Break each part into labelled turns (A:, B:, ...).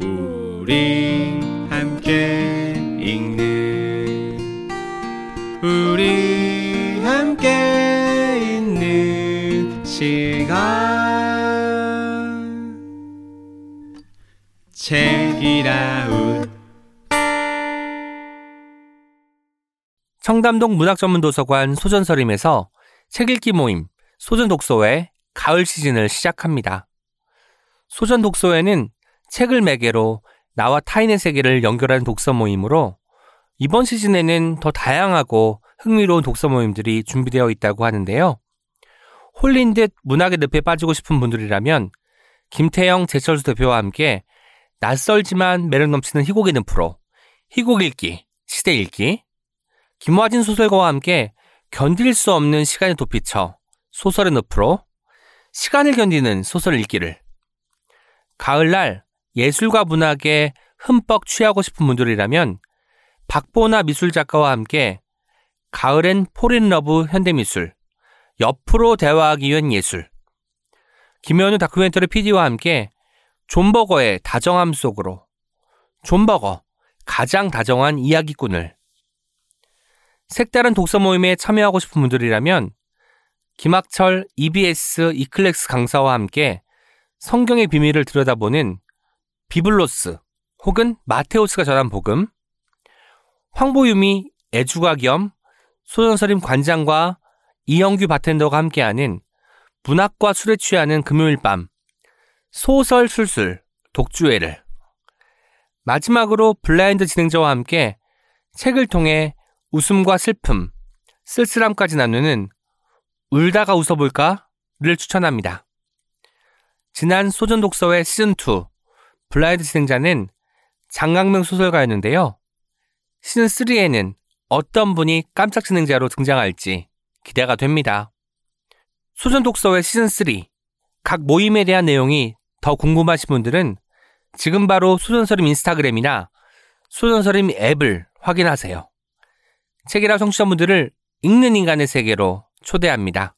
A: 우리 함께 읽는 우리 함께 있는 시간 책이라웃
B: 청담동 문학전문도서관 소전서림에서 책 읽기 모임 소전독서회 가을 시즌을 시작합니다. 소전독서회는 책을 매개로 나와 타인의 세계를 연결하는 독서 모임으로 이번 시즌에는 더 다양하고 흥미로운 독서 모임들이 준비되어 있다고 하는데요. 홀린 듯 문학의 늪에 빠지고 싶은 분들이라면 김태영, 제철수 대표와 함께 낯설지만 매력 넘치는 희곡의 늪으로 희곡 읽기, 시대 읽기, 김화진 소설가와 함께 견딜 수 없는 시간의 도피처 소설의 늪으로 시간을 견디는 소설 읽기를 가을날 예술과 문학에 흠뻑 취하고 싶은 분들이라면 박보나 미술 작가와 함께 가을엔 fall in love 현대미술 옆으로 대화하기 위한 예술 김현우 다큐멘터리 PD와 함께 존 버거의 다정함 속으로 존 버거 가장 다정한 이야기꾼을 색다른 독서 모임에 참여하고 싶은 분들이라면 김학철 EBS 이클렉스 강사와 함께 성경의 비밀을 들여다보는 비블로스 혹은 마테오스가 전한 복음 황보유미 애주가 겸 소전서림 관장과 이영규 바텐더가 함께하는 문학과 술에 취하는 금요일 밤 소설 술술 독주회를 마지막으로 블라인드 진행자와 함께 책을 통해 웃음과 슬픔, 쓸쓸함까지 나누는 울다가 웃어볼까를 추천합니다. 지난 소전 독서회 시즌 2 블라인드 진행자는 장강명 소설가였는데요. 시즌3에는 어떤 분이 깜짝 진행자로 등장할지 기대가 됩니다. 소전 독서회 시즌3 각 모임에 대한 내용이 더 궁금하신 분들은 지금 바로 소전서림 인스타그램이나 소전서림 앱을 확인하세요. 책이라 청취자분들을 읽는 인간의 세계로 초대합니다.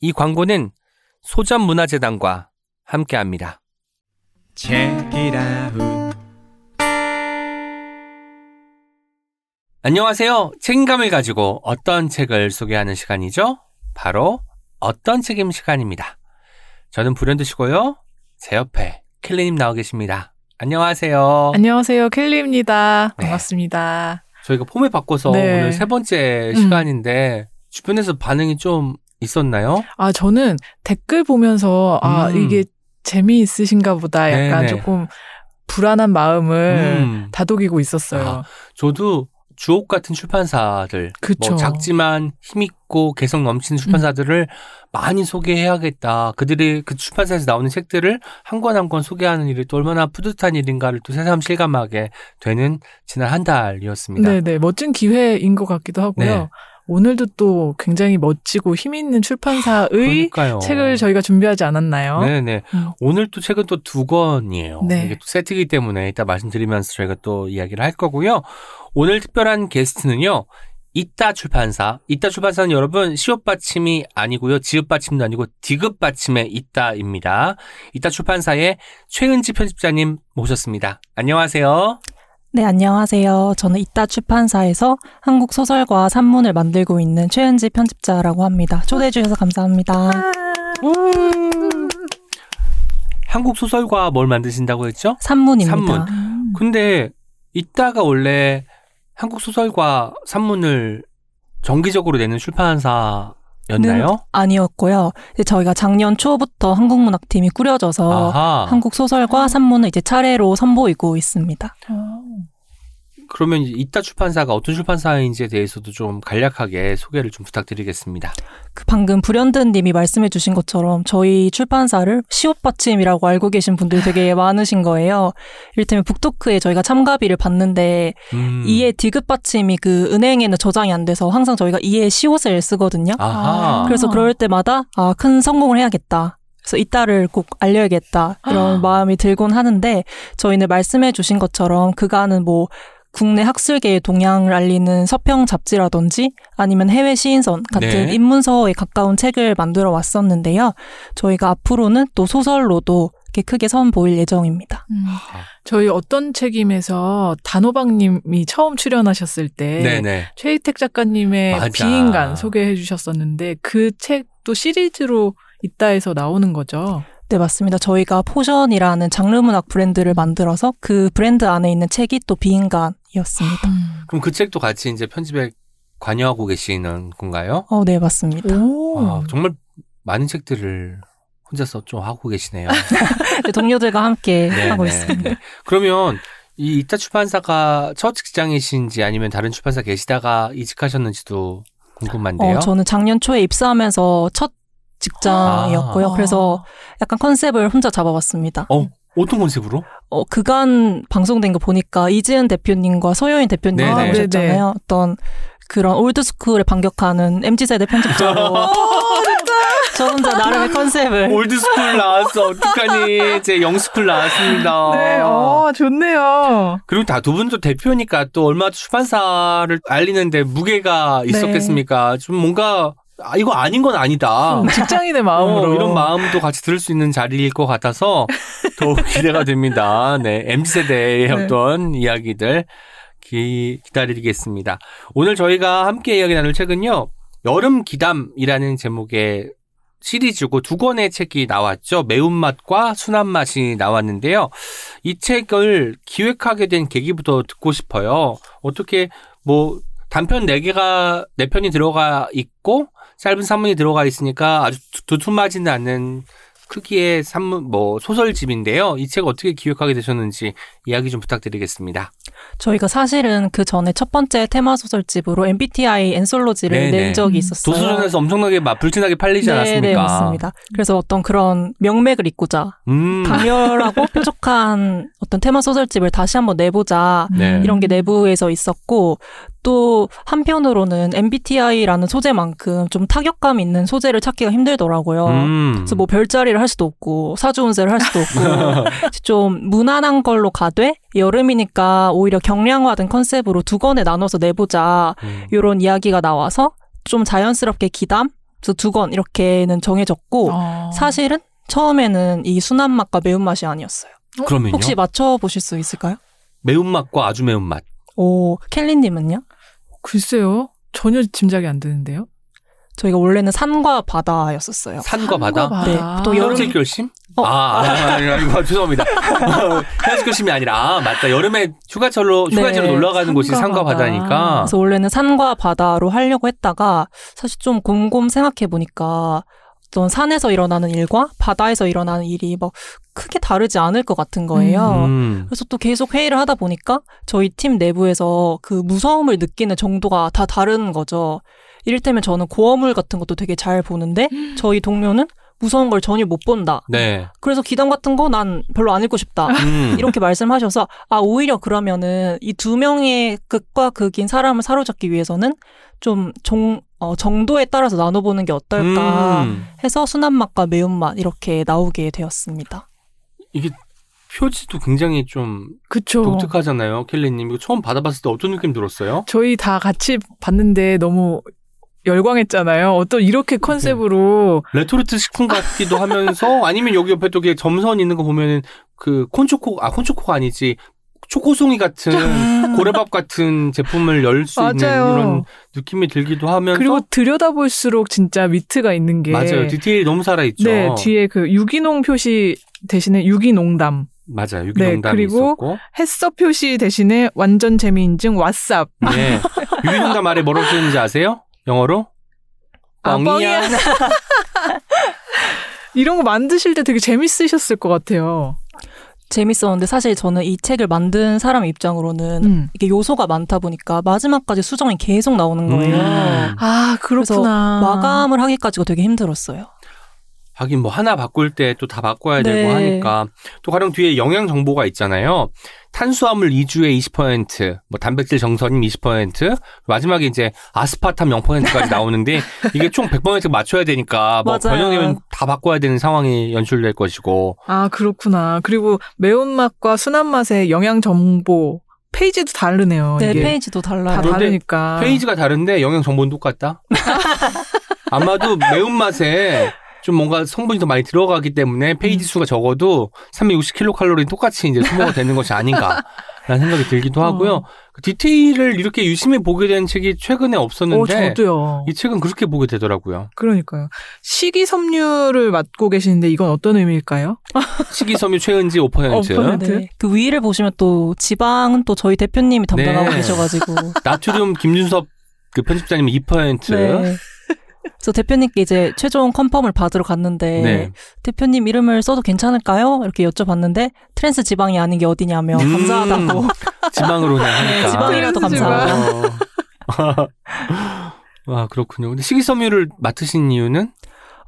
B: 이 광고는 소전문화재단과 함께합니다.
A: 책이라웃
B: 안녕하세요. 책임감을 가지고 어떤 책을 소개하는 시간이죠? 바로 어떤 책임 시간입니다. 저는 불현듯이고요. 제 옆에 켈리님 나와 계십니다. 안녕하세요.
C: 안녕하세요. 켈리입니다.
B: 네.
C: 반갑습니다.
B: 저희가 폼을 바꿔서
C: 네.
B: 오늘 세 번째
C: 음.
B: 시간인데 주변에서 반응이 좀 있었나요?
C: 아, 저는 댓글 보면서, 아,
B: 음.
C: 이게 재미있으신가 보다 약간
B: 네네.
C: 조금 불안한 마음을
B: 음.
C: 다독이고 있었어요.
B: 아, 저도 주옥 같은 출판사들,
C: 그쵸.
B: 뭐 작지만 힘 있고 개성 넘치는 출판사들을 많이 소개해야겠다. 그들이 그 출판사에서 나오는 책들을 한권 한 권 소개하는 일이 또 얼마나 뿌듯한 일인가를 또 새삼 실감하게 되는 지난 한 달이었습니다.
C: 네네. 멋진 기회인 것 같기도 하고요.
B: 네.
C: 오늘도 또 굉장히 멋지고 힘 있는 출판사의
B: 그러니까요.
C: 책을 저희가 준비하지 않았나요?
B: 네네.
C: 음.
B: 오늘 또 책은 또 두 권이에요.
C: 네.
B: 이게 또 세트이기 때문에 이따 말씀드리면서 저희가 또 이야기를 할 거고요. 오늘 특별한 게스트는요. 이따 출판사. 이따 출판사는 여러분 시옷 받침이 아니고요. 지읒 받침도 아니고 디귿 받침의 이따입니다. 이따 출판사의 최은지 편집자님 모셨습니다. 안녕하세요.
D: 네, 안녕하세요. 저는 이따 출판사에서 한국 소설과 산문을 만들고 있는 최은지 편집자라고 합니다. 초대해 주셔서 감사합니다.
B: 한국 소설과 뭘 만드신다고 했죠?
D: 산문입니다.
B: 산문. 근데 이따가 원래 한국 소설과 산문을 정기적으로 내는 출판사 였나요?
D: 아니었고요. 이제 저희가 작년 초부터 한국문학팀이 꾸려져서
B: 아하.
D: 한국 소설과 산문을 이제 차례로 선보이고 있습니다.
B: 그러면 이따 출판사가 어떤 출판사인지에 대해서도 좀 간략하게 소개를 좀 부탁드리겠습니다.
D: 그 방금 불현듯 님이 말씀해 주신 것처럼 저희 출판사를 시옷받침이라고 알고 계신 분들이 되게 많으신 거예요. 이를테면 북토크에 저희가 참가비를 받는데
B: 음.
D: 이에 디귿받침이 그 은행에는 저장이 안 돼서 항상 저희가 이에 시옷을 쓰거든요.
B: 아하.
D: 그래서 그럴 때마다 아, 큰 성공을 해야겠다. 그래서 이따를 꼭 알려야겠다. 이런 마음이 들곤 하는데 저희는 말씀해 주신 것처럼 그간은 뭐 국내 학술계의 동향을 알리는 서평 잡지라든지 아니면 해외 시인선 같은
B: 네.
D: 입문서에 가까운 책을 만들어 왔었는데요. 저희가 앞으로는 또 소설로도 이렇게 크게 선보일 예정입니다.
C: 음. 저희 어떤 책임에서 단호박님이 처음 출연하셨을 때
B: 네네.
C: 최의택 작가님의
B: 맞아.
C: 비인간 소개해 주셨었는데 그 책도 시리즈로 있다 해서 나오는 거죠.
D: 네, 맞습니다. 저희가 포션이라는 장르 문학 브랜드를 만들어서 그 브랜드 안에 있는 책이 또 비인간이었습니다.
B: 그럼 그 책도 같이 이제 편집에 관여하고 계시는 건가요?
D: 어, 네, 맞습니다.
C: 오.
B: 아, 정말 많은 책들을 혼자서 좀 하고 계시네요.
D: 네, 동료들과 함께
B: 네,
D: 하고
B: 네,
D: 있습니다.
B: 네. 그러면 이 이타 출판사가 첫 직장이신지 아니면 다른 출판사 계시다가 이직하셨는지도 궁금한데요.
D: 어, 저는 작년 초에 입사하면서 첫 직장이었고요.
C: 아.
D: 그래서 약간 컨셉을 혼자 잡아봤습니다.
B: 어, 어떤 컨셉으로?
D: 어, 그간 방송된 거 보니까 이지은 대표님과 소요인 대표님
B: 네네.
D: 나오셨잖아요. 어떤 그런 old school에 반격하는 MZ세대 편집자로 저 혼자 나름의 컨셉을
B: old school 나왔어. 어떡하니. 제 young school 나왔습니다.
C: 네, 어, 좋네요.
B: 그리고 다 두 분도 대표니까 또 얼마나 출판사를 알리는데 무게가 있었겠습니까? 좀 뭔가 아, 이거 아닌 건 아니다.
C: 음, 직장인의 마음으로
B: 어, 이런 마음도 같이 들을 수 있는 자리일 것 같아서 더욱 기대가 됩니다. 네, MZ세대의
C: 네.
B: 어떤 이야기들 기, 기다리겠습니다. 오늘 저희가 함께 이야기 나눌 책은요. 여름 기담이라는 제목의 시리즈고 두 권의 책이 나왔죠. 매운맛과 순한맛이 나왔는데요. 이 책을 기획하게 된 계기부터 듣고 싶어요. 어떻게 뭐 단편 4개가 4편이 들어가 있고 짧은 산문이 들어가 있으니까 아주 두- 두툼하지는 않는 크기의 산문 뭐 소설집인데요. 이 책 어떻게 기획하게 되셨는지 이야기 좀 부탁드리겠습니다.
D: 저희가 사실은 그 전에 첫 번째 테마 소설집으로 MBTI 앤솔로지를
B: 네네.
D: 낸 적이
C: 음.
D: 있었어요.
B: 도서전에서 엄청나게 막 불티나게 팔리지
D: 네,
B: 않았습니까?
D: 네, 맞습니다. 그래서 어떤 그런 명맥을 잇고자
B: 음.
D: 강렬하고 뾰족한 어떤 테마 소설집을 다시 한번 내보자
B: 네.
D: 이런 게 내부에서 있었고 또 한편으로는 MBTI라는 소재만큼 좀 타격감 있는 소재를 찾기가 힘들더라고요.
B: 음.
D: 그래서 뭐 별자리를 할 수도 없고 사주운세를 할 수도 없고 좀 무난한 걸로 가되 여름이니까 오히려 경량화된 컨셉으로 두 권에 나눠서 내보자
B: 음.
D: 이런 이야기가 나와서 좀 자연스럽게 기담 그래서 두 권 이렇게는 정해졌고
C: 어.
D: 사실은 처음에는 이 순한 맛과 매운 맛이 아니었어요.
B: 그러면요?
D: 혹시 맞춰 보실 수 있을까요?
B: 매운 맛과 아주 매운 맛.
D: 오 켈리님은요?
C: 글쎄요. 전혀 짐작이 안 되는데요.
D: 저희가 원래는 산과 바다였었어요.
B: 산과 바다.
C: 바다.
D: 네, 보통 여름-
B: 현실 결심?
D: 어.
B: 아, 아, 아, 아, 죄송합니다. 현실 결심이 아니라 아, 맞다. 여름에 휴가철로 휴가지로
D: 네,
B: 놀러 가는 곳이
C: 산과
B: 산과
C: 바다.
B: 바다니까.
D: 그래서 원래는 산과 바다로 하려고 했다가 사실 좀 곰곰 생각해 보니까 어떤 산에서 일어나는 일과 바다에서 일어나는 일이 막 크게 다르지 않을 것 같은 거예요.
B: 음.
D: 그래서 또 계속 회의를 하다 보니까 저희 팀 내부에서 그 무서움을 느끼는 정도가 다 다른 거죠. 이를테면 저는 고어물 같은 것도 되게 잘 보는데 저희 동료는 무서운 걸 전혀 못 본다.
B: 네.
D: 그래서 기담 같은 거 난 별로 안 읽고 싶다.
B: 음.
D: 이렇게 말씀하셔서 아 오히려 그러면은 이 두 명의 극과 극인 사람을 사로잡기 위해서는 좀 종, 어, 정도에 따라서 나눠보는 게 어떨까
B: 음.
D: 해서 순한 맛과 매운 맛 이렇게 나오게 되었습니다.
B: 이게 표지도 굉장히 좀
C: 그쵸.
B: 독특하잖아요. 켈리님. 이거 처음 받아봤을 때 어떤 느낌 들었어요?
C: 저희 다 같이 봤는데 너무 열광했잖아요. 어떤 이렇게 컨셉으로
B: 레토르트 식품 같기도 하면서 아니면 여기 옆에 또 이렇게 점선 있는 거 보면은 그 콘초코 아 콘초코가 아니지 초코송이 같은 고래밥 같은 제품을 열 수 있는. 이런 느낌이 들기도 하면서
C: 그리고 들여다볼수록 진짜 위트가 있는 게
B: 맞아요 디테일이 너무 살아 있죠.
C: 네, 뒤에 그 유기농 표시 대신에 유기농담,
B: 맞아요 유기농담이
C: 네, 그리고
B: 있었고
C: 햇서 표시 대신에 완전 재미인증 왓쌉.
B: 네 유기농담 아래 뭐라고 쓰는지 아세요? 영어로
C: 아,
B: 뻥이야.
C: 이런 거 만드실 때 되게 재밌으셨을 것 같아요.
D: 재밌었는데 사실 저는 이 책을 만든 사람 입장으로는
C: 음.
D: 이게 요소가 많다 보니까 마지막까지 수정이 계속 나오는 거예요.
B: 음.
C: 아, 그렇구나.
D: 마감을 하기까지가 되게 힘들었어요.
B: 하긴 뭐 하나 바꿀 때 또 다 바꿔야 되고
D: 네.
B: 하니까 또 가령 뒤에 영양 정보가 있잖아요. 탄수화물 2주에 20%, 뭐 단백질 정선임 20%, 마지막에 이제 아스파탐 0%까지 나오는데 이게 총 100% 맞춰야 되니까 뭐. 변형되면 다 바꿔야 되는 상황이 연출될 것이고
C: 아, 그렇구나. 그리고 매운맛과 순한맛의 영양 정보 페이지도 다르네요.
D: 네,
C: 이게.
D: 페이지도 달라요.
C: 다 다르니까.
B: 페이지가 다른데 영양 정보는 똑같다. 아마도 매운맛에 좀 뭔가 성분이 더 많이 들어가기 때문에 페이지 수가 적어도 360킬로칼로리 똑같이 이제 소모가 되는 것이 아닌가 라는 생각이 들기도 하고요.
C: 어.
B: 그 디테일을 이렇게 유심히 보게 된 책이 최근에
C: 어,
B: 없었는데
C: 저도요.
B: 이 책은 그렇게 보게 되더라고요.
C: 그러니까요. 식이섬유를 맡고 계시는데 이건 어떤 의미일까요?
B: 식이섬유 최은지 5%.
C: 5%.
D: 네. 그 위를 보시면 또 지방은 또 저희 대표님이 담당하고
B: 네.
D: 계셔가지고.
B: 나트륨 김준섭 그 편집자님 2%.
D: 네. 그래서 대표님께 이제 최종 confirm을 받으러 갔는데
B: 네.
D: 대표님 이름을 써도 괜찮을까요? 이렇게 여쭤봤는데 트랜스 지방이 아닌 게 어디냐며
B: 음.
D: 감사하다고
B: 지방으로 그냥 하니까.
D: 네, 지방이라도 감사하다.
B: 어. 아 그렇군요. 근데 식이섬유를 맡으신 이유는?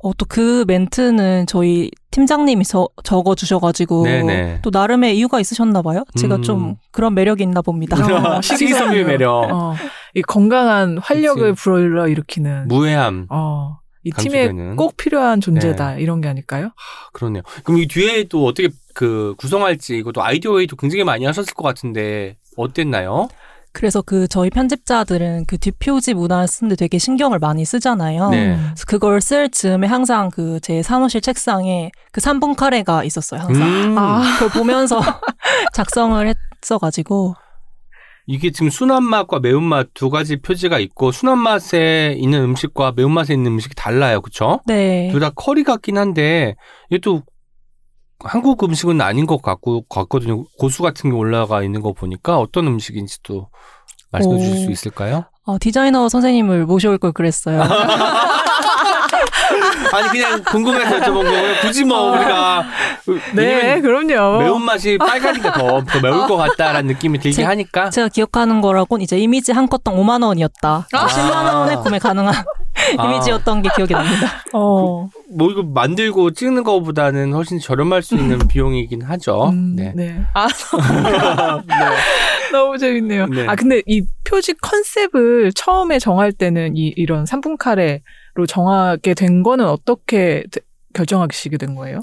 D: 어, 또 그 멘트는 저희 팀장님이 저, 적어주셔가지고
B: 네네.
D: 또 나름의 이유가 있으셨나 봐요. 제가
B: 음.
D: 좀 그런 매력이 있나 봅니다.
C: 어,
B: 식이섬유의 매력.
C: 어, 이 건강한 활력을
B: 그치.
C: 불러 일으키는
B: 무해함.
C: 어, 이 팀에
B: 강조되는.
C: 꼭 필요한 존재다 이런 게 아닐까요?
B: 그렇네요. 그럼 이 뒤에 또 어떻게 그 구성할지 이것도 아이디어 회의도 굉장히 많이 하셨을 것 같은데 어땠나요?
D: 그래서 그 저희 편집자들은 그 뒷표지 문화를 쓰는데 되게 신경을 많이 쓰잖아요.
B: 네.
D: 그래서 그걸 쓸 즈음에 항상 그 제 사무실 책상에 그 3분 카레가 있었어요. 항상.
B: 음,
C: 아,
D: 그걸 보면서 작성을 했어가지고
B: 이게 지금 순한 맛과 매운맛 두 가지 표지가 있고 순한 맛에 있는 음식과 매운맛에 있는 음식이 달라요. 그렇죠?
D: 네.
B: 둘 다 커리 같긴 한데 이것도 한국 음식은 아닌 것 같고 같거든요. 고수 같은 게 올라가 있는 거 보니까 어떤 음식인지도 말씀해 주실
D: 오.
B: 수 있을까요?
D: 어, 디자이너 선생님을 모셔올 걸 그랬어요.
B: 아니 그냥 궁금해서 여쭤본 거고요. 굳이 뭐 우리가
C: 네, 그럼요.
B: 매운맛이 빨가니까 더, 더 매울 것 같다라는 느낌이 들게
D: 제-
B: 하니까
D: 제가 기억하는 거라곤 이제 이미지 한 컷당 5만 원이었다.
B: 아.
D: 10만 원에 구매 가능한
B: 아.
D: 이미지였던 게 기억이 납니다.
C: 어,
B: 뭐 이거 만들고 찍는 것보다는 훨씬 저렴할 수 있는 비용이긴 하죠.
C: 음,
B: 네.
C: 네. 아, 너무 재밌네요.
B: 네.
C: 아, 근데 이 표지 컨셉을 처음에 정할 때는 이, 이런 3분 카레로 정하게 된 거는 어떻게 되- 결정하시게 된 거예요?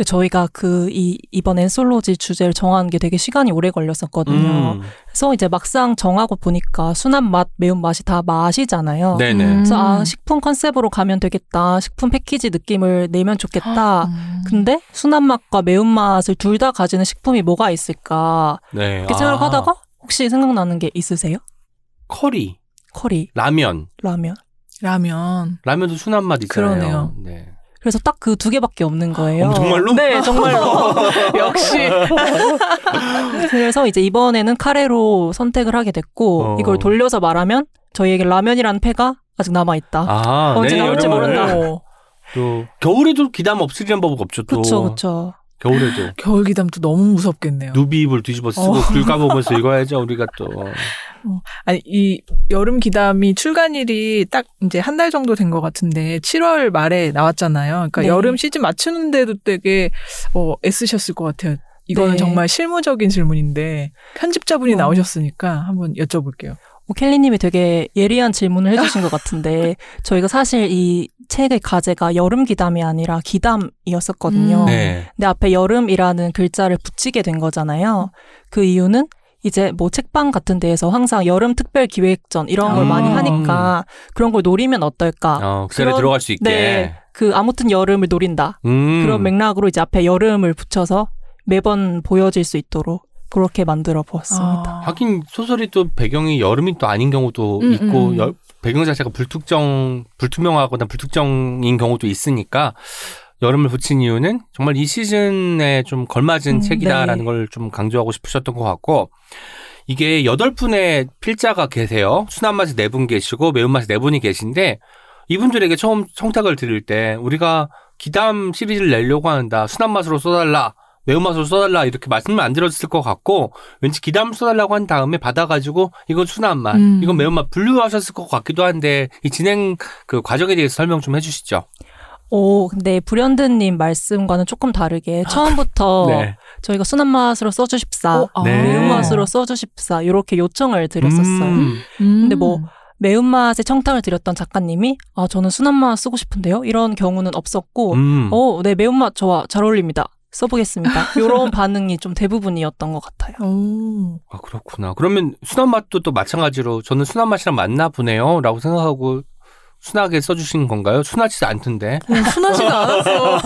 D: 근데 저희가 그 이 이번 엔솔로지 주제를 정하는 게 되게 시간이 오래 걸렸었거든요.
B: 음.
D: 그래서 이제 막상 정하고 보니까 순한 맛, 매운 맛이 다 맛이잖아요.
B: 네네.
C: 음.
D: 그래서 아 식품 컨셉으로 가면 되겠다. 식품 패키지 느낌을 내면 좋겠다.
C: 음.
D: 근데 순한 맛과 매운 맛을 둘 다 가지는 식품이 뭐가 있을까?
B: 네.
D: 이렇게
B: 아,
D: 생각하다가 혹시 생각나는 게 있으세요?
B: 커리,
D: 커리,
B: 라면.
D: 라면.
C: 라면.
B: 라면도 순한 맛 있잖아요.
C: 그러네요.
B: 네.
D: 그래서 딱 그 두 개밖에 없는 거예요.
B: 어, 정말로?
D: 네, 정말로.
C: 역시.
D: 그래서 이제 이번에는 카레로 선택을 하게 됐고
B: 어.
D: 이걸 돌려서 말하면 저희에게 라면이라는 패가 아직 남아 있다.
B: 아,
D: 언제
B: 내일
D: 나올지 모른다.
B: 또 겨울에도 기담 없으리는 법 없죠. 또
D: 그렇죠, 그렇죠.
B: 겨울에도
C: 겨울 기담도 너무 무섭겠네요.
B: 누비입을 뒤집어 쓰고
C: 어.
B: 귤 까보면서 읽어야죠. 우리가 또.
C: 아니, 이 여름 기담이 출간일이 딱 이제 한 달 정도 된 것 같은데 7월 말에 나왔잖아요. 그러니까
D: 네.
C: 여름 시즌 맞추는데도 되게 어, 애쓰셨을 것 같아요. 이거는
D: 네.
C: 정말 실무적인 질문인데 편집자분이
D: 어.
C: 나오셨으니까 한번 여쭤볼게요.
D: 뭐 켈리님이 되게 예리한 질문을 해주신 것 같은데 저희가 사실 이 책의 가제가 여름 기담이 아니라 기담이었었거든요.
C: 음.
B: 네.
D: 근데 앞에 여름이라는 글자를 붙이게 된 거잖아요. 그 이유는 이제 뭐 책방 같은 데에서 항상 여름 특별 기획전 이런 걸
B: 음.
D: 많이 하니까 그런 걸 노리면 어떨까?
B: 어, 그 자리에
D: 그런-
B: 들어갈 수 있게.
D: 네. 그 아무튼 여름을 노린다.
B: 음.
D: 그런 맥락으로 이제 앞에 여름을 붙여서 매번 보여질 수 있도록 그렇게 만들어 보았습니다.
C: 아.
B: 하긴 소설이 또 배경이 여름이 또 아닌 경우도
C: 음,
B: 있고
C: 음.
B: 여- 배경 자체가 불특정 불투명하거나 불특정인 경우도 있으니까 여름을 붙인 이유는 정말 이 시즌에 좀 걸맞은
D: 음,
B: 책이다라는
D: 네.
B: 걸좀 강조하고 싶으셨던 것 같고 이게 여덟 분의 필자가 계세요. 순한 맛이 네 분 계시고 매운 맛이 네 분이 계신데 이분들에게 처음 청탁을 드릴 때 우리가 기담 시리즈를 내려고 하는다. 순한 맛으로 써달라. 매운맛으로 써달라. 이렇게 말씀을 안 드렸을 것 같고 왠지 기담 써달라고 한 다음에 받아가지고 이건 순한 맛,
C: 음.
B: 이건 매운맛 분류하셨을 것 같기도 한데 이 진행 그 과정에 대해서 설명 좀 해주시죠.
D: 오, 근데 불현듯님 말씀과는 조금 다르게 처음부터
B: 네.
D: 저희가 순한 맛으로 써주십사,
C: 어, 아.
B: 네.
D: 매운 맛으로 써주십사 이렇게 요청을 드렸었어요.
B: 음.
C: 음.
D: 근데 뭐 매운맛에 청탁을 드렸던 작가님이 아 저는 순한 맛 쓰고 싶은데요. 이런 경우는 없었고,
B: 음.
D: 어, 네 매운맛 좋아 잘 어울립니다. 써보겠습니다. 이런 반응이 좀 대부분이었던 것 같아요.
C: 오.
B: 아, 그렇구나. 그러면 순한 맛도 또 마찬가지로 저는 순한 맛이랑 맞나 보네요. 라고 생각하고 순하게 써주신 건가요? 순하지도 않던데.
C: 음, 순하지가 않았어.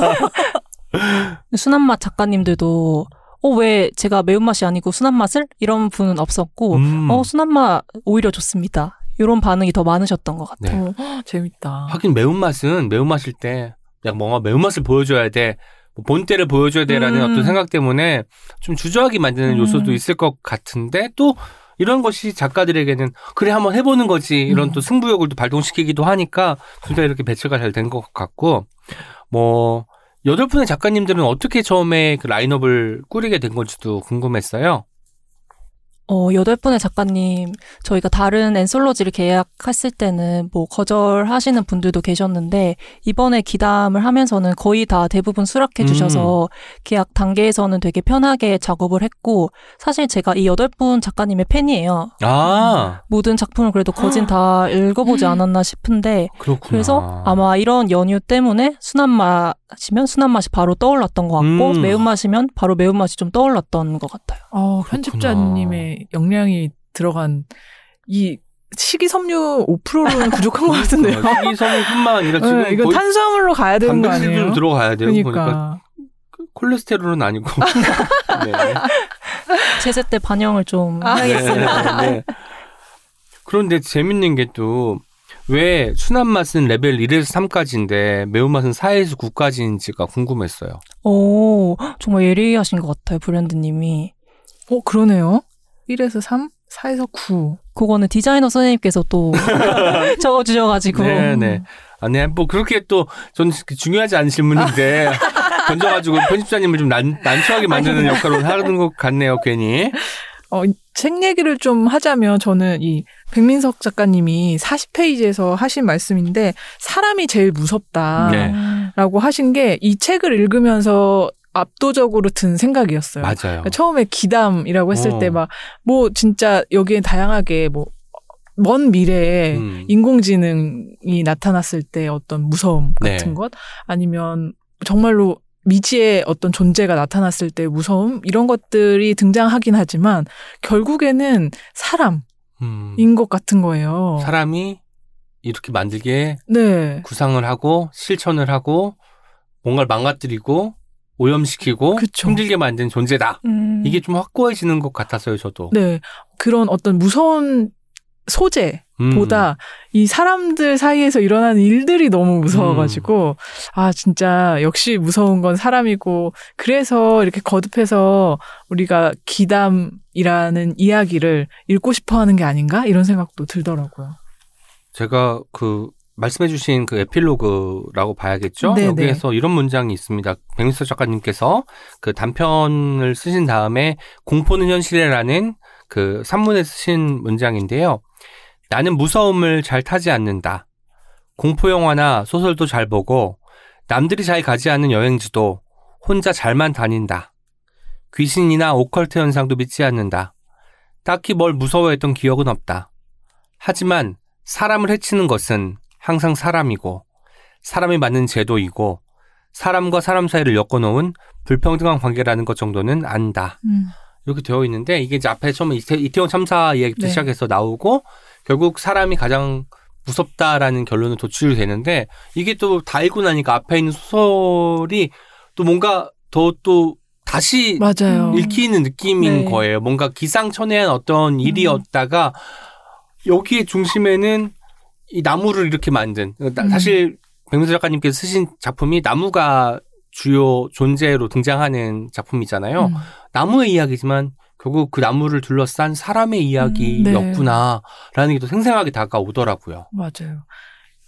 D: 순한 맛 작가님들도 어 왜 제가 매운맛이 아니고 순한맛을 이런 분은 없었고
B: 음.
D: 어 순한맛 오히려 좋습니다. 이런 반응이 더 많으셨던 것 같아요.
B: 네.
C: 어, 재밌다.
B: 하긴 매운맛은 매운맛일 때 약간 뭔가 매운맛을 보여줘야 돼. 뭐 본때를 보여줘야 돼라는
C: 음.
B: 어떤 생각 때문에 좀 주저하게 만드는
C: 음.
B: 요소도 있을 것 같은데 또 이런 것이 작가들에게는 그래 한번 해보는 거지 이런
C: 음.
B: 또 승부욕을 또 발동시키기도 하니까 둘 다 이렇게 배치가 잘 된 것 같고 뭐 여덟 분의 작가님들은 어떻게 처음에 그 라인업을 꾸리게 된 건지도 궁금했어요.
D: 어, 여덟 분의 작가님, 저희가 다른 앤솔로지를 계약했을 때는 뭐 거절하시는 분들도 계셨는데, 이번에 기담을 하면서는 거의 다 대부분 수락해 주셔서 계약 단계에서는 되게 편하게 작업을 했고, 사실 제가 이 여덟 분 작가님의 팬이에요.
B: 아
D: 모든 작품을 그래도 거진 다 읽어보지 않았나 싶은데,
B: 그렇구나.
D: 그래서 아마 이런 연유 때문에 순한 맛이면 순한 맛이 바로 떠올랐던 것 같고,
B: 음.
D: 매운 맛이면 바로 매운 맛이 좀 떠올랐던 것 같아요.
C: 어, 편집자님의 역량이 들어간 이 식이섬유 5%는 부족한 것 같은데요.
B: 식이섬유뿐만 아니라 지금
C: 네, 이건 탄수화물로 가야 되는 거 아니에요?
B: 들어가야 돼요. 보니까
C: 그러니까.
B: 콜레스테롤은 아니고. 네.
D: 제세 때 반영을 좀
C: 아,
D: 해야겠습니다.
B: 네, 네. 그런데 재밌는 게 또 왜 순한 맛은 레벨 1에서 3까지인데 매운맛은 4에서 9까지인지가 궁금했어요.
D: 오, 정말 예리하신 것 같아요, 브랜드님이.
C: 어, 그러네요. 1에서 3, 4에서 9.
D: 그거는 디자이너 선생님께서 또 적어주셔가지고.
B: 네, 네. 아, 네. 뭐 그렇게 또 전 중요하지 않은 질문인데 던져가지고 편집자님을 좀 난, 난처하게 만드는 역할을 하는 것 같네요, 괜히.
C: 어, 책 얘기를 좀 하자면 저는 이 백민석 작가님이 40페이지에서 하신 말씀인데 사람이 제일 무섭다.
B: 네.
D: 음,
C: 라고 하신 게 이 책을 읽으면서 압도적으로 든 생각이었어요.
B: 맞아요.
C: 그러니까 처음에 기담이라고 했을
B: 어.
C: 때막 뭐 진짜 여기에 다양하게 뭐 먼 미래에
B: 음.
C: 인공지능이 나타났을 때 어떤 무서움 같은
B: 네.
C: 것 아니면 정말로 미지의 어떤 존재가 나타났을 때 무서움 이런 것들이 등장하긴 하지만 결국에는 사람인
B: 음.
C: 것 같은 거예요.
B: 사람이 이렇게 만들게
C: 네.
B: 구상을 하고 실천을 하고 뭔가를 망가뜨리고 오염시키고
C: 그쵸.
B: 힘들게 만든 존재다.
D: 음.
B: 이게 좀 확고해지는 것 같았어요, 저도.
C: 네. 그런 어떤 무서운 소재
B: 음.
C: 보다 이 사람들 사이에서 일어나는 일들이 너무 무서워가지고 아 진짜 역시 무서운 건 사람이고 그래서 이렇게 거듭해서 우리가 기담이라는 이야기를 읽고 싶어 하는 게 아닌가 이런 생각도 들더라고요.
B: 제가 그 말씀해주신 그 에필로그라고 봐야겠죠.
C: 네네.
B: 여기에서 이런 문장이 있습니다. 백미서 작가님께서 그 단편을 쓰신 다음에 공포는 현실이라는 그 산문에 쓰신 문장인데요. 나는 무서움을 잘 타지 않는다. 공포 영화나 소설도 잘 보고 남들이 잘 가지 않는 여행지도 혼자 잘만 다닌다. 귀신이나 오컬트 현상도 믿지 않는다. 딱히 뭘 무서워했던 기억은 없다. 하지만 사람을 해치는 것은 항상 사람이고 사람이 맞는 제도이고 사람과 사람 사이를 엮어놓은 불평등한 관계라는 것 정도는 안다. 이렇게 되어 있는데 이게 이제 앞에 처음에 이태, 이태 원 참사 이야기부터
C: 네.
B: 시작해서 나오고 결국 사람이 가장 무섭다라는 결론을 도출이 되는데 이게 또 다 읽고 나니까 앞에 있는 소설이 또 뭔가 더또 다시
C: 맞아요.
B: 읽히는 느낌인
C: 네.
B: 거예요. 뭔가 기상천외한 어떤 일이었다가 여기에 중심에는 이 나무를 이렇게 만든 나-
C: 음.
B: 사실 백민수 작가님께서 쓰신 작품이 나무가 주요 존재로 등장하는 작품이잖아요.
C: 음.
B: 나무의 이야기지만 결국 그 나무를 둘러싼 사람의
C: 네.
B: 이야기였구나라는 게또 생생하게 다가오더라고요.
C: 맞아요.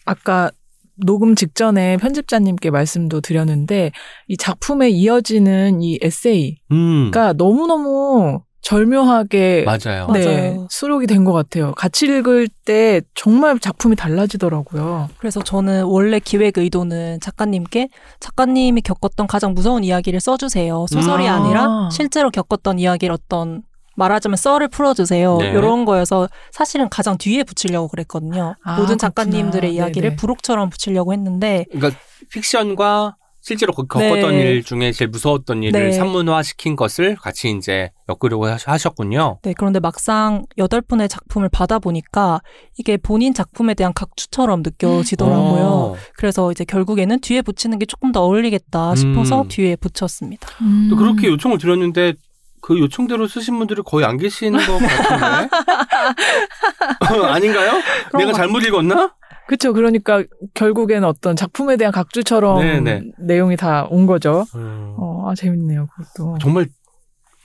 C: 아까 녹음 직전에 편집자님께 말씀도 드렸는데 이 작품에 이어지는 이 에세이가
B: 음,
C: 너무너무 절묘하게
B: 맞아요.
C: 네,
D: 맞아요.
C: 수록이 된 것 같아요. 같이 읽을 때 정말 작품이 달라지더라고요.
D: 그래서 저는 원래 기획 의도는 작가님께 작가님이 겪었던 가장 무서운 이야기를 써주세요. 소설이
B: 음.
D: 아니라 실제로 겪었던 이야기를 어떤 말하자면 썰을 풀어주세요.
B: 네.
D: 이런 거여서 사실은 가장 뒤에 붙이려고 그랬거든요.
C: 아,
D: 모든
C: 그렇구나.
D: 작가님들의 이야기를
C: 네네.
D: 부록처럼 붙이려고 했는데
B: 그러니까 픽션과 실제로 거- 겪었던
D: 네.
B: 일 중에 제일 무서웠던 일을
D: 네.
B: 산문화 시킨 것을 같이 이제 엮으려고 하셨군요.
D: 네, 그런데 막상 여덟 분의 작품을 받아보니까 이게 본인 작품에 대한 각주처럼 느껴지더라고요.
B: 어.
D: 그래서 이제 결국에는 뒤에 붙이는 게 조금 더 어울리겠다 싶어서
B: 음.
D: 뒤에 붙였습니다.
C: 음.
B: 또 그렇게 요청을 드렸는데 그 요청대로 쓰신 분들이 거의 안 계시는 것 같은데 아닌가요? 내가 잘못 읽었나?
C: 그쵸. 그러니까 결국에는 어떤 작품에 대한 각주처럼
B: 네네.
C: 내용이 다 온 거죠.
B: 음.
C: 어, 아, 재밌네요. 그것도.
B: 정말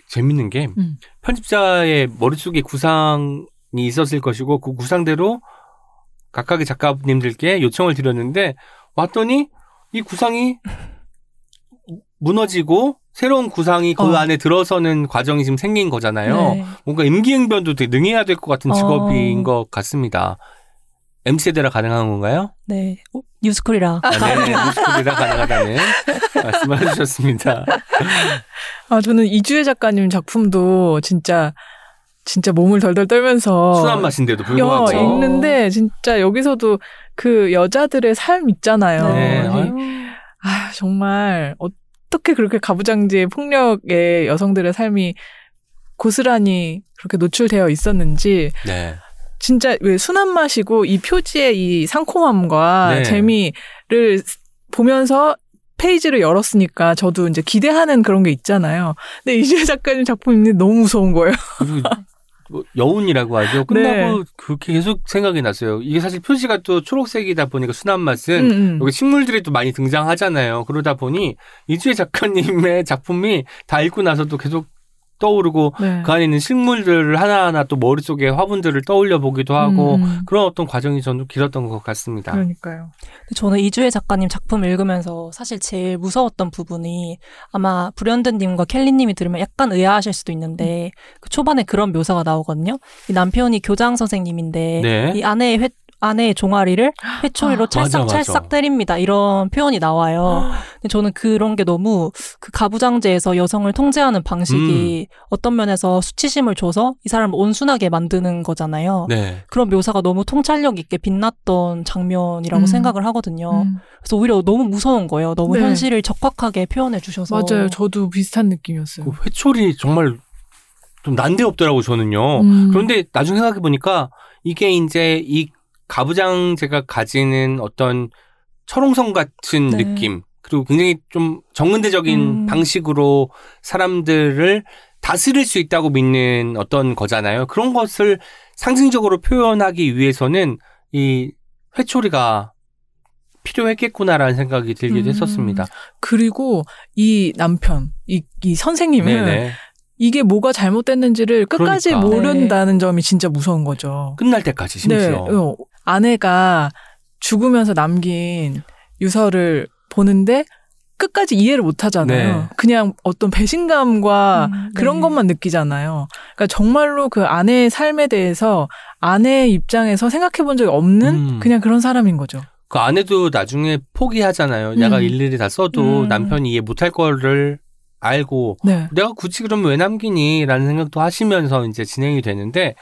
B: 재밌는 게
C: 음.
B: 편집자의 머릿속에 구상이 있었을 것이고 그 구상대로 각각의 작가님들께 요청을 드렸는데 왔더니 이 구상이 무너지고 새로운 구상이 그
D: 어.
B: 안에 들어서는 과정이 지금 생긴 거잖아요.
D: 네.
B: 뭔가 임기응변도 되게 능해야 될 것 같은 직업인
D: 어.
B: 것 같습니다. MC세대라 가능한 건가요?
D: 네. 어, 뉴스쿨이라.
B: 아, 네, 뉴스코리라 가능하다는 말씀을 해주셨습니다.
C: 아, 저는 이주혜 작가님 작품도 진짜, 진짜 몸을 덜덜 떨면서.
B: 순한 맛인데도
C: 여,
B: 불구하고.
C: 읽는데 진짜 여기서도 그 여자들의 삶 있잖아요.
B: 네. 아,
C: 정말 어떻게 그렇게 가부장제의 폭력에 여성들의 삶이 고스란히 그렇게 노출되어 있었는지
B: 네.
C: 진짜 왜 순한 맛이고 이 표지의 이 상콤함과
B: 네.
C: 재미를 보면서 페이지를 열었으니까 저도 이제 기대하는 그런 게 있잖아요. 근데 이주혜 작가님 작품 읽는데 너무 무서운 거예요.
B: 뭐 여운이라고 하죠. 끝나고
C: 네.
B: 그렇게 계속 생각이 났어요. 이게 사실 표지가 또 초록색이다 보니까 순한 맛은
C: 음, 음.
B: 여기 식물들이 또 많이 등장하잖아요. 그러다 보니 이주혜 작가님의 작품이 다 읽고 나서도 계속 떠오르고
C: 네.
B: 그 안에 있는 식물들을 하나하나 또 머릿속에 화분들을 떠올려 보기도 하고
C: 음, 음.
B: 그런 어떤 과정이 저는 길었던 것 같습니다.
C: 그러니까요.
D: 저는 이주혜 작가님 작품 읽으면서 사실 제일 무서웠던 부분이 아마 불현듯님과 켈리님이 들으면 약간 의아하실 수도 있는데 그 초반에 그런 묘사가 나오거든요. 이 남편이 교장 선생님인데
B: 네.
D: 이 아내의 회, 아내의 종아리를 회초리로
C: 아,
D: 찰싹찰싹
B: 맞아.
D: 때립니다. 이런 표현이 나와요. 근데 저는 그런 게 너무 그 가부장제에서 여성을 통제하는 방식이
B: 음.
D: 어떤 면에서 수치심을 줘서 이 사람을 온순하게 만드는 거잖아요.
B: 네.
D: 그런 묘사가 너무 통찰력 있게 빛났던 장면이라고
C: 음.
D: 생각을 하거든요.
C: 음.
D: 그래서 오히려 너무 무서운 거예요. 너무
C: 네.
D: 현실을 적확하게 표현해 주셔서.
C: 맞아요. 저도 비슷한 느낌이었어요.
B: 그 회초리 정말 좀 난데없더라고 저는요.
C: 음.
B: 그런데 나중에 생각해 보니까 이게 이제 이 가부장제가 가지는 어떤 철옹성 같은
D: 네.
B: 느낌 그리고 굉장히 좀 정근대적인
D: 음.
B: 방식으로 사람들을 다스릴 수 있다고 믿는 어떤 거잖아요. 그런 것을 상징적으로 표현하기 위해서는 이 회초리가 필요했겠구나라는 생각이 들기도
C: 음.
B: 했었습니다.
C: 그리고 이 남편, 이, 이 선생님은
B: 네네.
C: 이게 뭐가 잘못됐는지를 끝까지
B: 그러니까.
C: 모른다는 점이 진짜 무서운 거죠.
B: 끝날 때까지 심지어.
C: 네, 어, 아내가 죽으면서 남긴 유서를 보는데 끝까지 이해를 못 하잖아요.
B: 네.
C: 그냥 어떤 배신감과
D: 음,
C: 그런
D: 네.
C: 것만 느끼잖아요. 그러니까 정말로 그 아내의 삶에 대해서 아내의 입장에서 생각해 본 적이 없는
B: 음.
C: 그냥 그런 사람인 거죠.
B: 그 아내도 나중에 포기하잖아요. 내가
C: 음.
B: 일일이 다 써도
D: 음.
B: 남편이 이해 못할 거를 알고
C: 네.
B: 내가 굳이 그러면 왜 남기니? 라는 생각도 하시면서 이제 진행이 되는데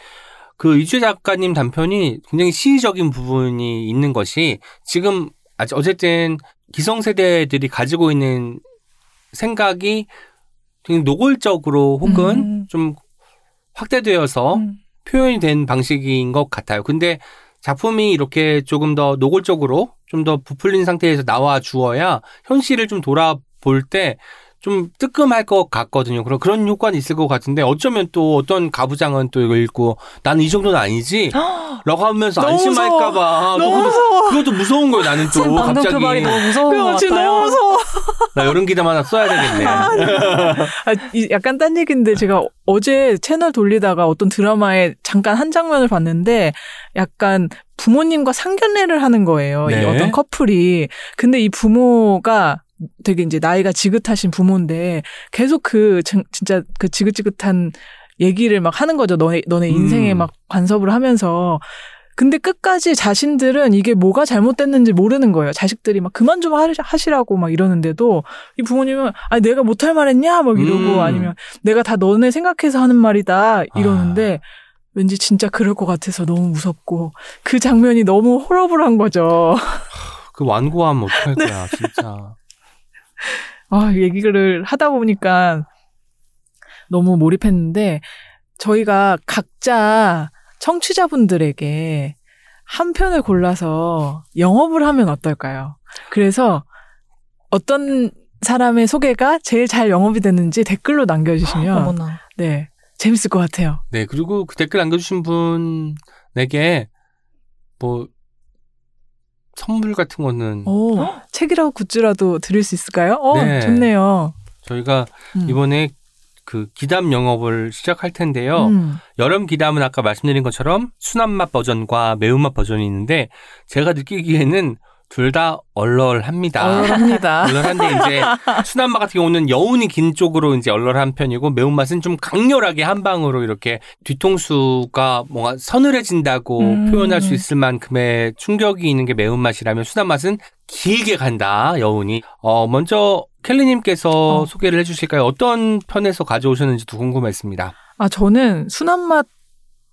B: 그 이주혜 작가님 단편이 굉장히 시의적인 부분이 있는 것이 지금 아직 어쨌든 기성세대들이 가지고 있는 생각이 되게 노골적으로 혹은
D: 음.
B: 좀 확대되어서
D: 음.
B: 표현이 된 방식인 것 같아요. 근데 작품이 이렇게 조금 더 노골적으로 좀 더 부풀린 상태에서 나와 주어야 현실을 좀 돌아볼 때 좀 뜨끔할 것 같거든요. 그런 그런 효과는 있을 것 같은데 어쩌면 또 어떤 가부장은 또 이거 읽고 나는 이 정도는 아니지. 라고 하면서 안심할까봐 그것도,
C: 무서워.
B: 그것도 무서운 거예요. 나는 또 갑자기
D: 그 말이 너무 무서운
C: 지금
D: 같아요.
C: 너무 무서워.
B: 나 이런 기담 하나 써야 되겠네.
C: 아, 이- 약간 딴 얘기인데 제가 어제 채널 돌리다가 어떤 드라마에 잠깐 한 장면을 봤는데 약간 부모님과 상견례를 하는 거예요. 이
B: 네.
C: 어떤 커플이. 근데 이 부모가 되게 이제 나이가 지긋하신 부모인데 계속 그 진- 진짜 그 지긋지긋한 얘기를 막 하는 거죠. 너네 너네 인생에
B: 음.
C: 막 간섭을 하면서 근데 끝까지 자신들은 이게 뭐가 잘못됐는지 모르는 거예요. 자식들이 막 그만 좀 하시- 하시라고 막 이러는데도 이 부모님은 아 내가 못할 말했냐 막 이러고
B: 음.
C: 아니면 내가 다 너네 생각해서 하는 말이다 이러는데 왠지 진짜 그럴 것 같아서 너무 무섭고 그 장면이 너무 호러블한 거죠.
B: 그 완고하면 어떡할 거야, 진짜.
C: 아, 얘기를 하다 보니까 너무 몰입했는데 저희가 각자 청취자분들에게 한 편을 골라서 영업을 하면 어떨까요? 그래서 어떤 사람의 소개가 제일 잘 영업이 됐는지 댓글로 남겨주시면
D: 어머나.
C: 네 재밌을 것 같아요.
B: 네, 그리고 그 댓글 남겨주신 분에게 뭐 선물 같은 거는
C: 오, 책이라고 굿즈라도 드릴 수 있을까요? 어,
B: 네.
C: 좋네요.
B: 저희가
C: 음.
B: 이번에 그 기담 영업을 시작할 텐데요.
C: 음.
B: 여름 기담은 아까 말씀드린 것처럼 순한 맛 버전과 매운맛 버전이 있는데 제가 느끼기에는 둘 다 얼얼합니다.
C: 얼얼합니다.
B: 얼얼한데 이제 순한 맛 같은 경우는 여운이 긴 쪽으로 이제 얼얼한 편이고 매운맛은 좀 강렬하게 한 방으로 이렇게 뒤통수가 뭔가 서늘해진다고
C: 음.
B: 표현할 수 있을 만큼의 충격이 있는 게 매운맛이라면 순한 맛은 길게 간다 여운이. 어 먼저 켈리님께서
C: 어.
B: 소개를 해주실까요? 어떤 편에서 가져오셨는지도 궁금했습니다.
C: 아 저는 순한 맛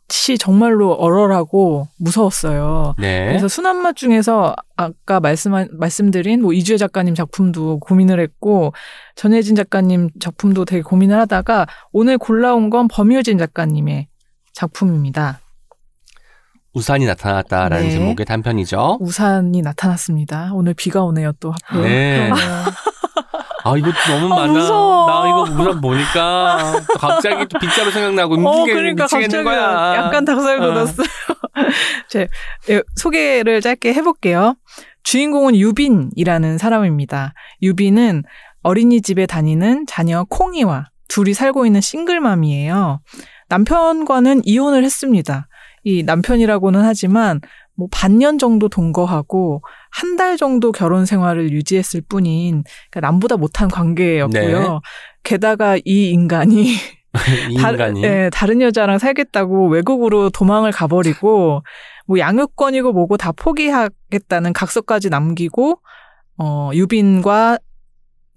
C: 이 정말로 얼얼하고 무서웠어요.
B: 네.
C: 그래서 순한 맛 중에서 아까 말씀 말씀드린 뭐 이주혜 작가님 작품도 고민을 했고 전혜진 작가님 작품도 되게 고민을 하다가 오늘 골라온 건 범효진 작가님의 작품입니다.
B: 우산이 나타났다라는
C: 네.
B: 제목의 단편이죠.
C: 우산이 나타났습니다. 오늘 비가 오네요 또.
B: 네. 아 이거 너무
C: 아,
B: 많아.
C: 무서워.
B: 나 이거 우산 보니까 또 갑자기 또 빗자루 생각나고
C: 어,
B: 움직이게
C: 그러니까
B: 미치겠는 거야.
C: 약간 닭살
B: 어.
C: 돋았어요. 제 예, 소개를 짧게 해볼게요. 주인공은 유빈이라는 사람입니다. 유빈은 어린이집에 다니는 자녀 콩이와 둘이 살고 있는 싱글맘이에요. 남편과는 이혼을 했습니다. 이 남편이라고는 하지만 뭐 반년 정도 동거하고 한 달 정도 결혼 생활을 유지했을 뿐인 그러니까 남보다 못한 관계였고요.
B: 네.
C: 게다가 이 인간이
B: 이
C: 다-
B: 인간이.
C: 예, 다른 여자랑 살겠다고 외국으로 도망을 가버리고 뭐 양육권이고 뭐고 다 포기하겠다는 각서까지 남기고 어 유빈과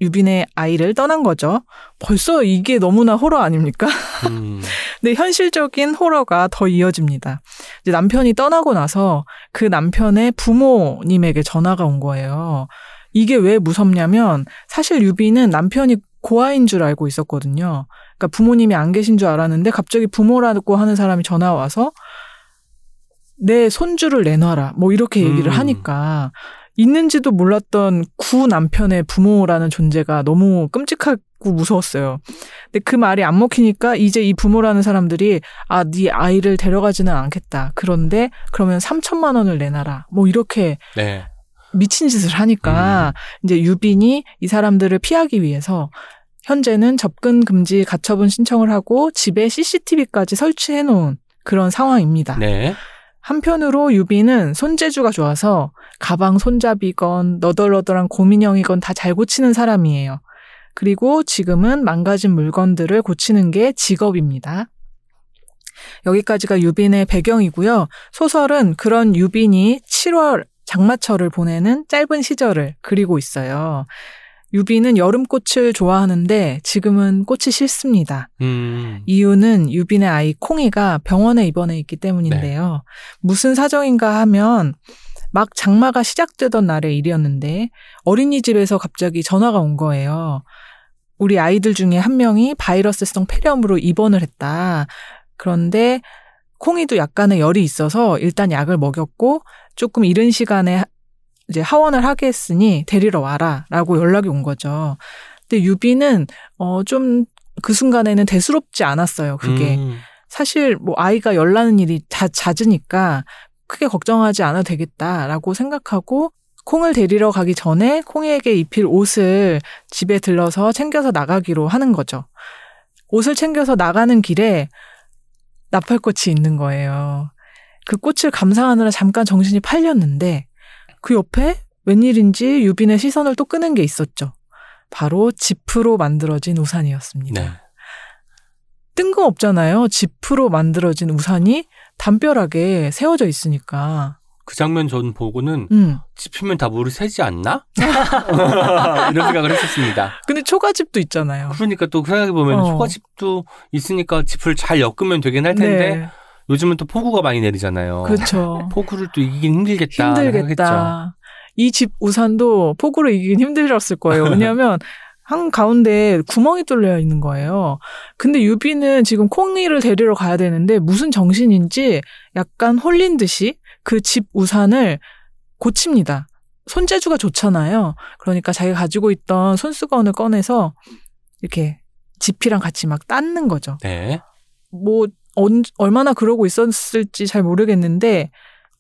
C: 유빈의 아이를 떠난 거죠. 벌써 이게 너무나 호러 아닙니까?
B: 음.
C: 근데 현실적인 호러가 더 이어집니다. 이제 남편이 떠나고 나서 그 남편의 부모님에게 전화가 온 거예요. 이게 왜 무섭냐면 사실 유비는 남편이 고아인 줄 알고 있었거든요. 그러니까 부모님이 안 계신 줄 알았는데 갑자기 부모라고 하는 사람이 전화 와서 내 손주를 내놔라. 뭐 이렇게 얘기를
B: 음.
C: 하니까 있는지도 몰랐던 구 남편의 부모라는 존재가 너무 끔찍하고 무서웠어요. 근데 그 말이 안 먹히니까 이제 이 부모라는 사람들이 아, 네 아이를 데려가지는 않겠다. 그런데 그러면 3천만 원을 내놔라. 뭐 이렇게
B: 네.
C: 미친 짓을 하니까 이제 유빈이 이 사람들을 피하기 위해서 현재는 접근 금지 가처분 신청을 하고 집에 CCTV까지 설치해 놓은 그런 상황입니다.
B: 네.
C: 한편으로 유빈은 손재주가 좋아서 가방 손잡이건 너덜너덜한 고민형이건 다 잘 고치는 사람이에요. 그리고 지금은 망가진 물건들을 고치는 게 직업입니다. 여기까지가 유빈의 배경이고요. 소설은 그런 유빈이 7월 장마철을 보내는 짧은 시절을 그리고 있어요. 유빈은 여름꽃을 좋아하는데 지금은 꽃이 싫습니다.
B: 음.
C: 이유는 유빈의 아이 콩이가 병원에 입원해 있기 때문인데요. 무슨 사정인가 하면 막 장마가 시작되던 날의 일이었는데 어린이집에서 갑자기 전화가 온 거예요. 우리 아이들 중에 한 명이 바이러스성 폐렴으로 입원을 했다. 그런데 콩이도 약간의 열이 있어서 일단 약을 먹였고 조금 이른 시간에 이제 하원을 하게 했으니 데리러 와라라고 연락이 온 거죠. 근데 유비는 어 좀 그 순간에는 대수롭지 않았어요. 그게
B: 음.
C: 사실 뭐 아이가 열나는 일이 자, 잦으니까 크게 걱정하지 않아도 되겠다라고 생각하고 콩을 데리러 가기 전에 콩이에게 입힐 옷을 집에 들러서 챙겨서 나가기로 하는 거죠. 옷을 챙겨서 나가는 길에 나팔꽃이 있는 거예요. 그 꽃을 감상하느라 잠깐 정신이 팔렸는데 그 옆에 웬일인지 유빈의 시선을 또 끄는 게 있었죠. 바로 지프로 만들어진 우산이었습니다.
B: 네.
C: 뜬금없잖아요. 지프로 만들어진 우산이 담벼락에 세워져 있으니까.
B: 그 장면 전 보고는
C: 음.
B: 짚으면 다 물이 새지 않나? 이런 생각을 했었습니다.
C: 근데 초가집도 있잖아요.
B: 그러니까 또 생각해 보면
C: 어.
B: 초가집도 있으니까 짚을 잘 엮으면 되긴 할 텐데
C: 네.
B: 요즘은 또 폭우가 많이 내리잖아요.
C: 그렇죠.
B: 폭우를 또 이기긴 힘들겠다.
C: 힘들겠다. 이 짚 우산도 폭우로 이기긴 힘들었을 거예요. 왜냐하면 한 가운데 구멍이 뚫려 있는 거예요. 근데 유비는 지금 콩이를 데리러 가야 되는데 무슨 정신인지 약간 홀린 듯이 그 짚 우산을 고칩니다. 손재주가 좋잖아요. 그러니까 자기가 가지고 있던 손수건을 꺼내서 이렇게 지피랑 같이 막 닦는 거죠.
B: 네.
C: 뭐 언, 얼마나 그러고 있었을지 잘 모르겠는데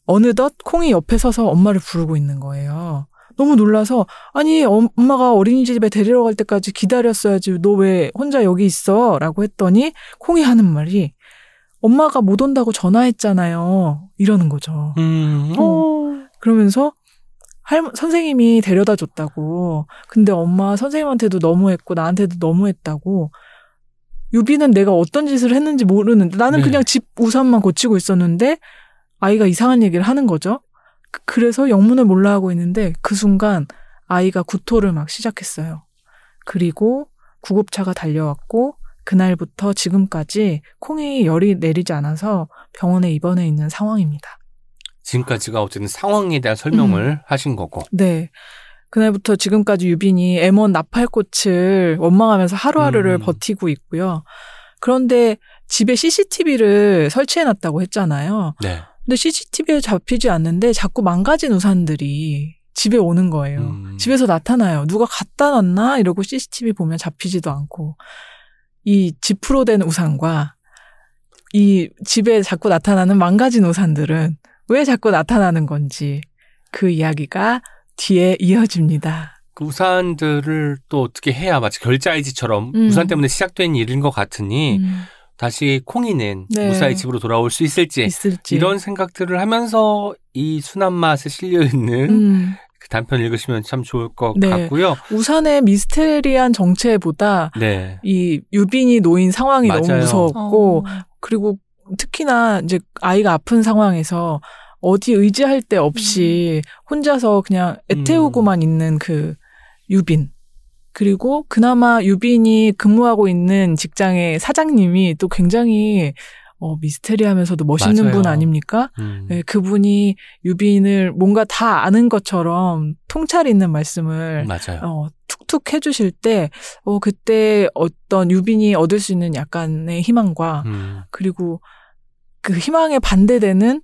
C: 어느덧 콩이 옆에 서서 엄마를 부르고 있는 거예요. 너무 놀라서 아니 엄- 엄마가 어린이집에 데리러 갈 때까지 기다렸어야지 너 왜 혼자 여기 있어? 라고 했더니 콩이 하는 말이 엄마가 못 온다고 전화했잖아요. 이러는 거죠.
B: 음.
C: 어. 그러면서 할 선생님이 데려다 줬다고. 근데 엄마 선생님한테도 너무했고 나한테도 너무했다고. 유비는 내가 어떤 짓을 했는지 모르는데 나는
B: 네.
C: 그냥 짚 우산만 고치고 있었는데 아이가 이상한 얘기를 하는 거죠. 그- 그래서 영문을 몰라 하고 있는데 그 순간 아이가 구토를 막 시작했어요. 그리고 구급차가 달려왔고 그날부터 지금까지 콩이 열이 내리지 않아서 병원에 입원해 있는 상황입니다.
B: 지금까지가 어쨌든 상황에 대한 설명을
C: 음.
B: 하신 거고.
C: 네. 그날부터 지금까지 유빈이 M1 나팔꽃을 원망하면서 하루하루를
B: 음.
C: 버티고 있고요. 그런데 집에 CCTV를 설치해 놨다고 했잖아요.
B: 네.
C: 근데 CCTV에 잡히지 않는데 자꾸 망가진 우산들이 집에 오는 거예요.
B: 음.
C: 집에서 나타나요. 누가 갖다 놨나? 이러고 CCTV 보면 잡히지도 않고. 이 지프로 된 우산과 이 집에 자꾸 나타나는 망가진 우산들은 왜 자꾸 나타나는 건지 그 이야기가 뒤에 이어집니다.
B: 그 우산들을 또 어떻게 해야 마치 결자이지처럼
C: 음.
B: 우산 때문에 시작된 일인 것 같으니
C: 음,
B: 다시 콩이는
C: 네.
B: 무사히 집으로 돌아올 수 있을지
C: 있을지.
B: 이런 생각들을 하면서 이 순한 맛에 실려 있는
C: 음,
B: 그 단편 읽으시면 참 좋을 것
C: 네.
B: 같고요.
C: 우산의 미스테리한 정체보다
B: 네.
C: 이 유빈이 놓인 상황이 너무
B: 맞아요.
C: 무서웠고
D: 어.
C: 그리고 특히나 이제 아이가 아픈 상황에서 어디 의지할 데 없이 혼자서 그냥 애태우고만 있는 그 유빈. 그리고 그나마 유빈이 근무하고 있는 직장의 사장님이 또 굉장히 어, 미스테리하면서도 멋있는
B: 맞아요.
C: 분 아닙니까?
B: 음.
C: 네, 그분이 유빈을 뭔가 다 아는 것처럼 통찰 있는 말씀을
B: 맞아요.
C: 어, 툭툭 해주실 때, 어, 그때 어떤 유빈이 얻을 수 있는 약간의 희망과,
B: 음.
C: 그리고 그 희망에 반대되는,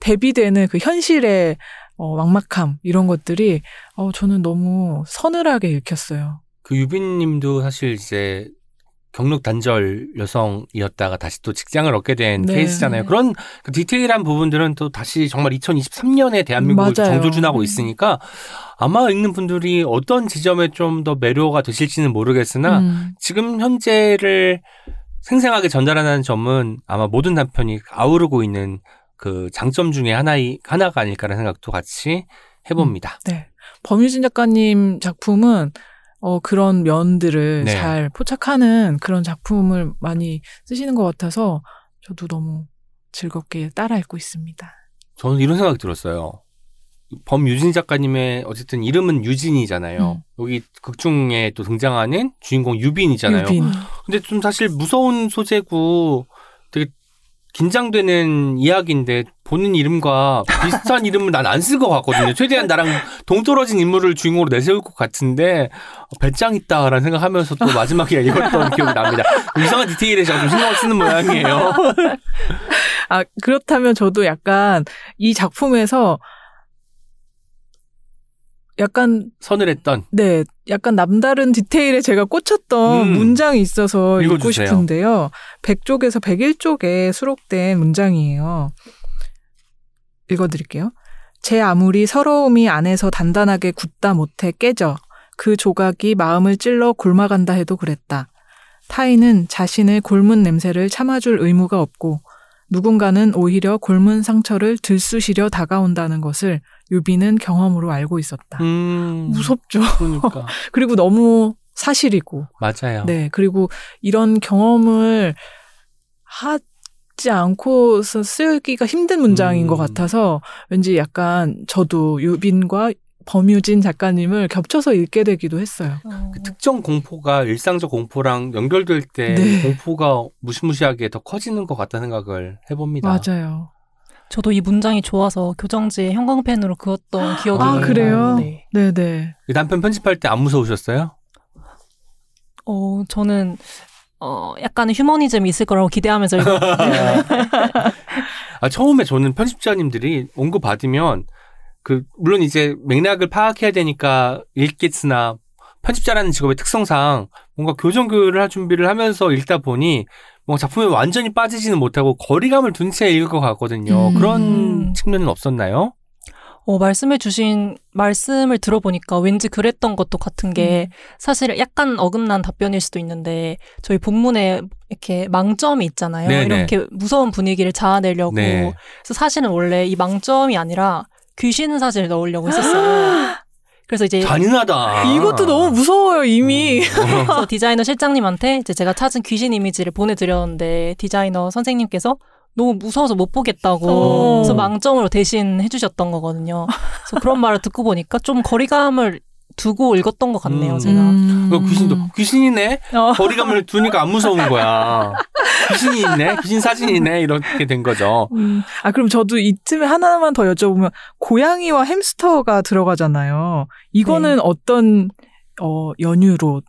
C: 대비되는 그 현실의 어, 막막함, 이런 것들이, 어, 저는 너무 서늘하게 읽혔어요.
B: 그 유빈님도 사실 이제 경력 단절 여성이었다가 다시 또 직장을 얻게 된
C: 네.
B: 케이스잖아요. 그런 그 디테일한 부분들은 또 다시 정말 2023년에 대한민국을. 정조준하고 있으니까 아마 읽는 분들이 어떤 지점에 좀 더 매료가 되실지는 모르겠으나
C: 음,
B: 지금 현재를 생생하게 전달하는 점은 아마 모든 단편이 아우르고 있는 그 장점 중에 하나이 하나가 아닐까라는 생각도 같이 해봅니다.
C: 네. 범유진 작가님 작품은, 어, 그런 면들을
B: 네.
C: 잘 포착하는 그런 작품을 많이 쓰시는 것 같아서, 저도 너무 즐겁게 따라 읽고 있습니다.
B: 저는 이런 생각이 들었어요. 범유진 작가님의 어쨌든 이름은 유진이잖아요.
C: 음.
B: 여기 극 중에 또 등장하는 주인공 유빈이잖아요.
C: 유빈.
B: 근데 좀 사실 무서운 소재고 긴장되는 이야기인데 본인 이름과 비슷한 이름을 난 안 쓸 것 같거든요. 최대한 나랑 동떨어진 인물을 주인공으로 내세울 것 같은데 어, 배짱 있다라는 생각하면서 또 마지막에 읽었던 기억이 납니다. 이상한 디테일에 제가 좀 신경을 쓰는 모양이에요.
C: 아, 그렇다면 저도 약간 이 작품에서 약간,
B: 서늘했던
C: 네, 약간 남다른 디테일에 제가 꽂혔던
B: 음.
C: 문장이 있어서 읽고
B: 읽어주세요.
C: 싶은데요. 100쪽에서 101쪽에 수록된 문장이에요. 읽어드릴게요. 제 아무리 서러움이 안에서 단단하게 굳다 못해 깨져 그 조각이 마음을 찔러 곪아간다 해도 그랬다. 타인은 자신의 곪은 냄새를 참아줄 의무가 없고 누군가는 오히려 곪은 상처를 들쑤시려 다가온다는 것을 유비는 경험으로 알고 있었다.
B: 음,
C: 무섭죠.
B: 그러니까
C: 그리고 너무 사실이고.
B: 맞아요.
C: 네. 그리고 이런 경험을 하지 않고서 쓰기가 힘든 문장인
B: 음.
C: 것 같아서 왠지 약간 저도 유빈과 범유진 작가님을 겹쳐서 읽게 되기도 했어요.
D: 어.
B: 그 특정 공포가 일상적 공포랑 연결될 때
C: 네.
B: 공포가 무시무시하게 더 커지는 것 같다는 생각을 해봅니다.
C: 맞아요.
D: 저도 이 문장이 좋아서 교정지에 형광펜으로 그었던 기억이
C: 아,
D: 나요.
C: 그래요?
D: 네.
C: 네네.
B: 남편 편집할 때 안 무서우셨어요?
D: 어, 저는 어, 약간의 휴머니즘이 있을 거라고 기대하면서 읽었는데
B: 아, 처음에 저는 편집자님들이 원고 받으면 그 물론 이제 맥락을 파악해야 되니까 읽겠으나 편집자라는 직업의 특성상 뭔가 교정교육을 할 준비를 하면서 읽다 보니 뭔가 작품에 완전히 빠지지는 못하고 거리감을 둔 채 읽을 것 같거든요.
C: 음.
B: 그런 측면은 없었나요?
D: 어, 말씀해 주신 말씀을 들어보니까 왠지 그랬던 것도 같은 게 사실 약간 어긋난 답변일 수도 있는데 저희 본문에 이렇게 망점이 있잖아요.
B: 네네.
D: 이렇게 무서운 분위기를 자아내려고.
B: 네.
D: 그래서 사실은 원래 이 망점이 아니라 귀신은 사실 넣으려고 했었어요. 그래서 이제
B: 잔인하다.
C: 이것도 너무 무서워요, 이미.
D: 그래서 디자이너 실장님한테 이제 제가 찾은 귀신 이미지를 보내드렸는데 디자이너 선생님께서 너무 무서워서 못 보겠다고
C: 어.
D: 그래서 망점으로 대신 해주셨던 거거든요. 그래서 그런 말을 듣고 보니까 좀 거리감을 두고 읽었던 것 같네요,
B: 음.
D: 제가.
B: 그 귀신도 귀신이네.
C: 어.
B: 거리감을 두니까 안 무서운 거야. 귀신이 있네. 귀신 사진이 있네. 이렇게 된 거죠.
C: 음. 아, 그럼 저도 이쯤에 하나만 더 여쭤보면, 고양이와 햄스터가 들어가잖아요. 이거는
D: 네.
C: 어떤, 어, 연유로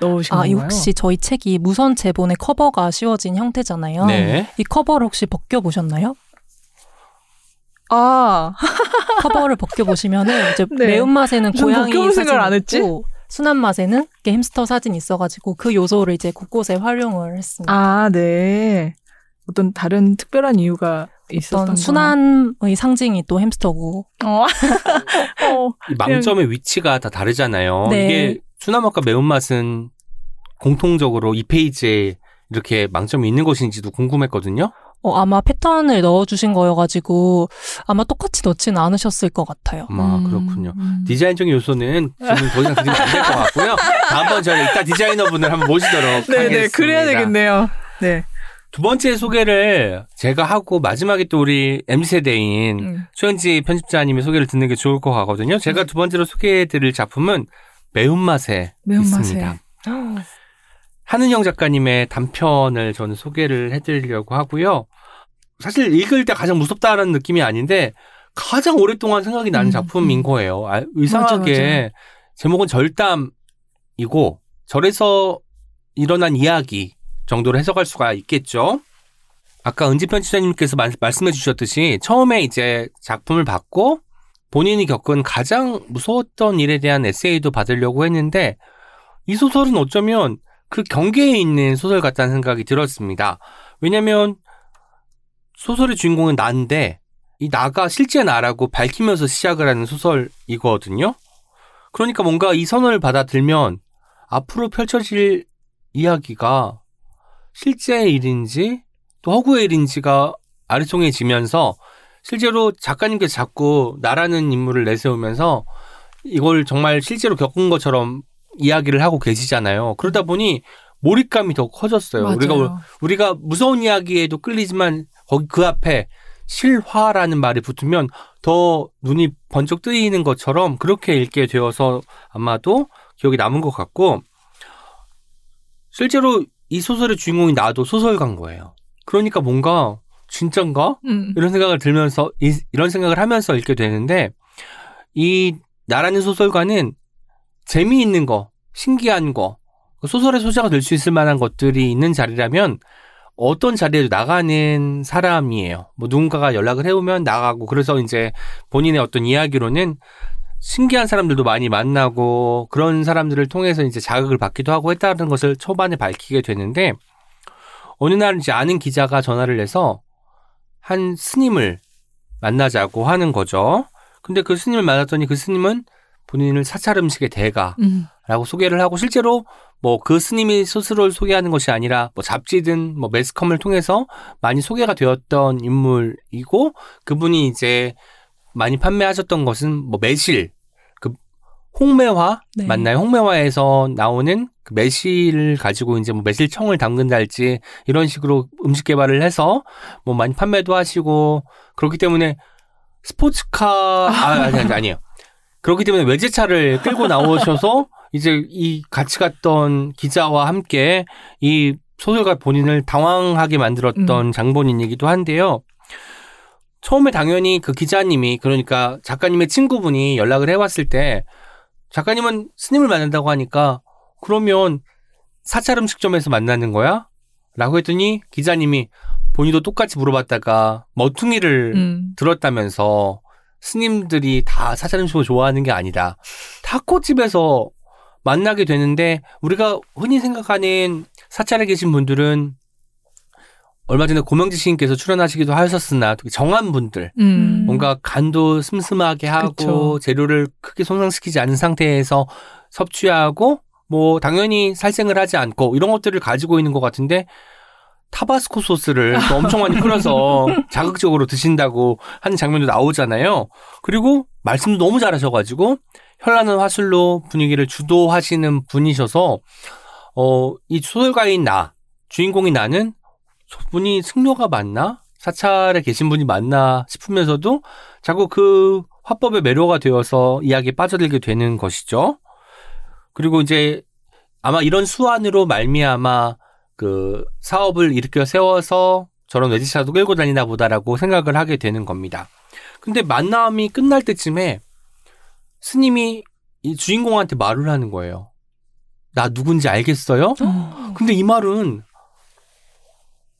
C: 넣으신
D: 아,
C: 건가요?
D: 이 혹시 저희 책이 무선 제본의 커버가 씌워진 형태잖아요.
B: 네.
D: 이 커버를 혹시 벗겨 보셨나요?
C: 아,
D: 커버를 벗겨보시면은 이제
C: 네.
D: 매운맛에는
C: 전
D: 고양이 사진
C: 안 했지?
D: 있고 순한 맛에는 햄스터 사진 있어가지고 그 요소를 이제 곳곳에 활용을 했습니다.
C: 아, 네. 어떤 다른 특별한 이유가 있었던
D: 순한의 상징이 또 햄스터고?
C: 어. 어.
B: 이 망점의 위치가 다 다르잖아요.
D: 네.
B: 이게 순한 맛과 매운맛은 공통적으로 이 페이지에 이렇게 망점이 있는 것인지도 궁금했거든요.
D: 어, 아마 패턴을 넣어주신 거여가지고 아마 똑같이 넣지는 않으셨을 것 같아요.
B: 아, 그렇군요. 디자인적인 요소는 지금 더 이상 드리면 안 될 것 같고요. 다음번 저희 이따 디자이너분을 한번 모시도록 하겠습니다.
C: 네네, 그래야 되겠네요. 네.
B: 두 번째 소개를 제가 하고 마지막에 또 우리 MZ세대인
C: 음.
B: 최현지 편집자님의 소개를 듣는 게 좋을 것 같거든요. 제가 두 번째로 소개해드릴 작품은 매운맛에
C: 매운맛에.
B: 있습니다. 한은영 작가님의 단편을 저는 소개를 해드리려고 하고요. 사실 읽을 때 가장 무섭다라는 느낌이 아닌데 가장 오랫동안 생각이 나는
C: 음,
B: 작품인
C: 음.
B: 거예요. 아,
C: 맞아, 맞아.
B: 제목은 절담이고 절에서 일어난 이야기 정도로 해석할 수가 있겠죠. 아까 은지 편집자님께서 말, 말씀해 주셨듯이 처음에 이제 작품을 받고 본인이 겪은 가장 무서웠던 일에 대한 에세이도 받으려고 했는데 이 소설은 어쩌면 그 경계에 있는 소설 같다는 생각이 들었습니다. 왜냐면 소설의 주인공은 나인데 이 나가 실제 나라고 밝히면서 시작을 하는 소설이거든요. 그러니까 뭔가 이 선언을 받아들면 앞으로 펼쳐질 이야기가 실제의 일인지 또 허구의 일인지가 아리송해지면서 실제로 작가님께서 자꾸 나라는 인물을 내세우면서 이걸 정말 실제로 겪은 것처럼 이야기를 하고 계시잖아요. 그러다 보니 몰입감이 더 커졌어요.
C: 맞아요.
B: 우리가 우리가 무서운 이야기에도 끌리지만 거기 그 앞에 실화라는 말이 붙으면 더 눈이 번쩍 뜨이는 것처럼 그렇게 읽게 되어서 아마도 기억이 남은 것 같고 실제로 이 소설의 주인공이 나도 소설가인 거예요. 그러니까 뭔가 진짠가?
C: 음.
B: 이런 생각을 들면서 이, 런 생각을 하면서 읽게 되는데 이 나라는 소설가는 재미있는 거, 신기한 거, 그 소설의 소재가 될 수 있을 만한 것들이 있는 자리라면 어떤 자리에도 나가는 사람이에요. 뭐 누군가가 연락을 해오면 나가고 그래서 이제 본인의 어떤 이야기로는 신기한 사람들도 많이 만나고 그런 사람들을 통해서 이제 자극을 받기도 하고 했다는 것을 초반에 밝히게 되는데 어느 날 이제 아는 기자가 전화를 해서 한 스님을 만나자고 하는 거죠. 근데 그 스님을 만났더니 그 스님은 본인을 사찰 음식의 대가라고
C: 음.
B: 소개를 하고 실제로 뭐 그 스님이 스스로를 소개하는 것이 아니라 뭐 잡지든 뭐 매스컴을 통해서 많이 소개가 되었던 인물이고 그분이 이제 많이 판매하셨던 것은 뭐 매실 그 홍매화
D: 네.
B: 맞나요? 홍매화에서 나오는 그 매실을 가지고 이제 뭐 매실청을 담근달지 이런 식으로 음식 개발을 해서 뭐 많이 판매도 하시고 그렇기 때문에 스포츠카 아 아니 아니 아니에요. 그렇기 때문에 외제차를 끌고 나오셔서 이제 이 같이 갔던 기자와 함께 이 소설가 본인을 당황하게 만들었던 장본인이기도 한데요. 처음에 당연히 그 기자님이 그러니까 작가님의 친구분이 연락을 해왔을 때 작가님은 스님을 만난다고 하니까 그러면 사찰 음식점에서 만나는 거야? 라고 했더니 기자님이 본인도 똑같이 물어봤다가 머퉁이를
C: 음.
B: 들었다면서 스님들이 다 사찰 음식을 좋아하는 게 아니다. 타코집에서 만나게 되는데 우리가 흔히 생각하는 사찰에 계신 분들은 얼마 전에 고명지 시인께서 출연하시기도 하셨으나 정한 분들
C: 음.
B: 뭔가 간도 슴슴하게 하고
C: 그쵸.
B: 재료를 크게 손상시키지 않은 상태에서 섭취하고 뭐 당연히 살생을 하지 않고 이런 것들을 가지고 있는 것 같은데 타바스코 소스를 또 엄청 많이 뿌려서 자극적으로 드신다고 하는 장면도 나오잖아요. 그리고 말씀도 너무 잘하셔가지고 현란한 화술로 분위기를 주도하시는 분이셔서 어 이 소설가인 나 주인공인 나는 저분이 승려가 맞나 사찰에 계신 분이 맞나 싶으면서도 자꾸 그 화법에 매료가 되어서 이야기에 빠져들게 되는 것이죠. 그리고 이제 아마 이런 수완으로 말미암아 그 사업을 일으켜 세워서 저런 외제차도 끌고 다니나 보다라고 생각을 하게 되는 겁니다. 근데 만남이 끝날 때쯤에 스님이 이 주인공한테 말을 하는 거예요. 나 누군지 알겠어요? 근데 이 말은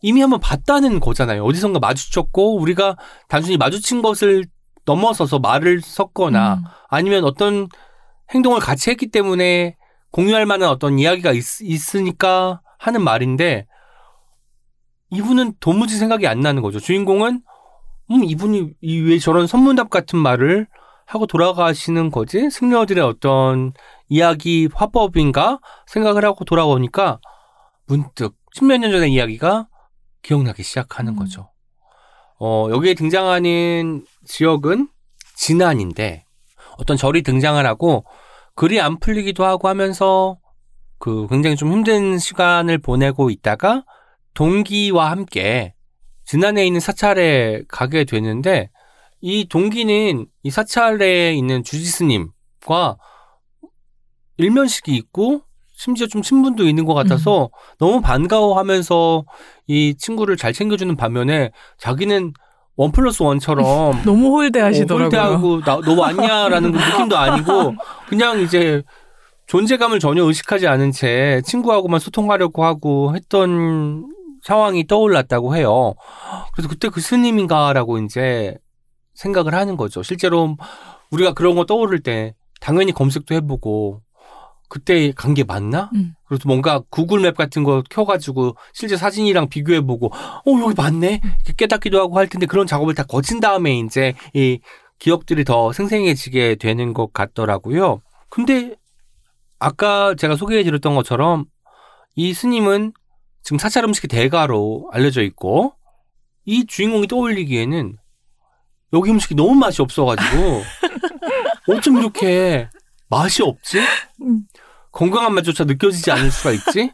B: 이미 한번 봤다는 거잖아요. 어디선가 마주쳤고 우리가 단순히 마주친 것을 넘어서서 말을 섞거나
C: 음.
B: 아니면 어떤 행동을 같이 했기 때문에 공유할 만한 어떤 이야기가 있, 으니까 하는 말인데 이분은 도무지 생각이 안 나는 거죠. 주인공은 음 이분이 이왜 저런 선문답 같은 말을 하고 돌아가시는 거지? 승려들의 어떤 이야기 화법인가 생각을 하고 돌아오니까 문득 십몇 년 전의 이야기가 기억나기 시작하는
C: 음.
B: 거죠. 어, 여기에 등장하는 지역은 진안인데 어떤 절이 등장을 하고 글이 안 풀리기도 하고 하면서 그 굉장히 좀 힘든 시간을 보내고 있다가 동기와 함께 진안에 있는 사찰에 가게 되는데 이 동기는 이 사찰에 있는 주지스님과 일면식이 있고 심지어 좀 친분도 있는 것 같아서 너무 반가워하면서 이 친구를 잘 챙겨주는 반면에 자기는 원 플러스 원처럼
C: 너무 홀대하시더라고요.
B: 홀대하고 나, 너 왔냐라는 그 느낌도 아니고 그냥 이제 존재감을 전혀 의식하지 않은 채 친구하고만 소통하려고 하고 했던 상황이 떠올랐다고 해요. 그래서 그때 그 스님인가라고 이제 생각을 하는 거죠. 실제로 우리가 그런 거 떠오를 때 당연히 검색도 해보고 그때 간 게 맞나?
C: 음.
B: 그래서 뭔가 구글 맵 같은 거 켜가지고 실제 사진이랑 비교해보고 어 여기 맞네 이렇게 깨닫기도 하고 할 텐데 그런 작업을 다 거친 다음에 이제 이 기억들이 더 생생해지게 되는 것 같더라고요. 근데 아까 제가 소개해 드렸던 것처럼 이 스님은 지금 사찰 음식의 대가로 알려져 있고 이 주인공이 떠올리기에는 여기 음식이 너무 맛이 없어가지고 어쩜 이렇게 맛이 없지?
C: 음.
B: 건강한 맛조차 느껴지지 않을 수가 있지?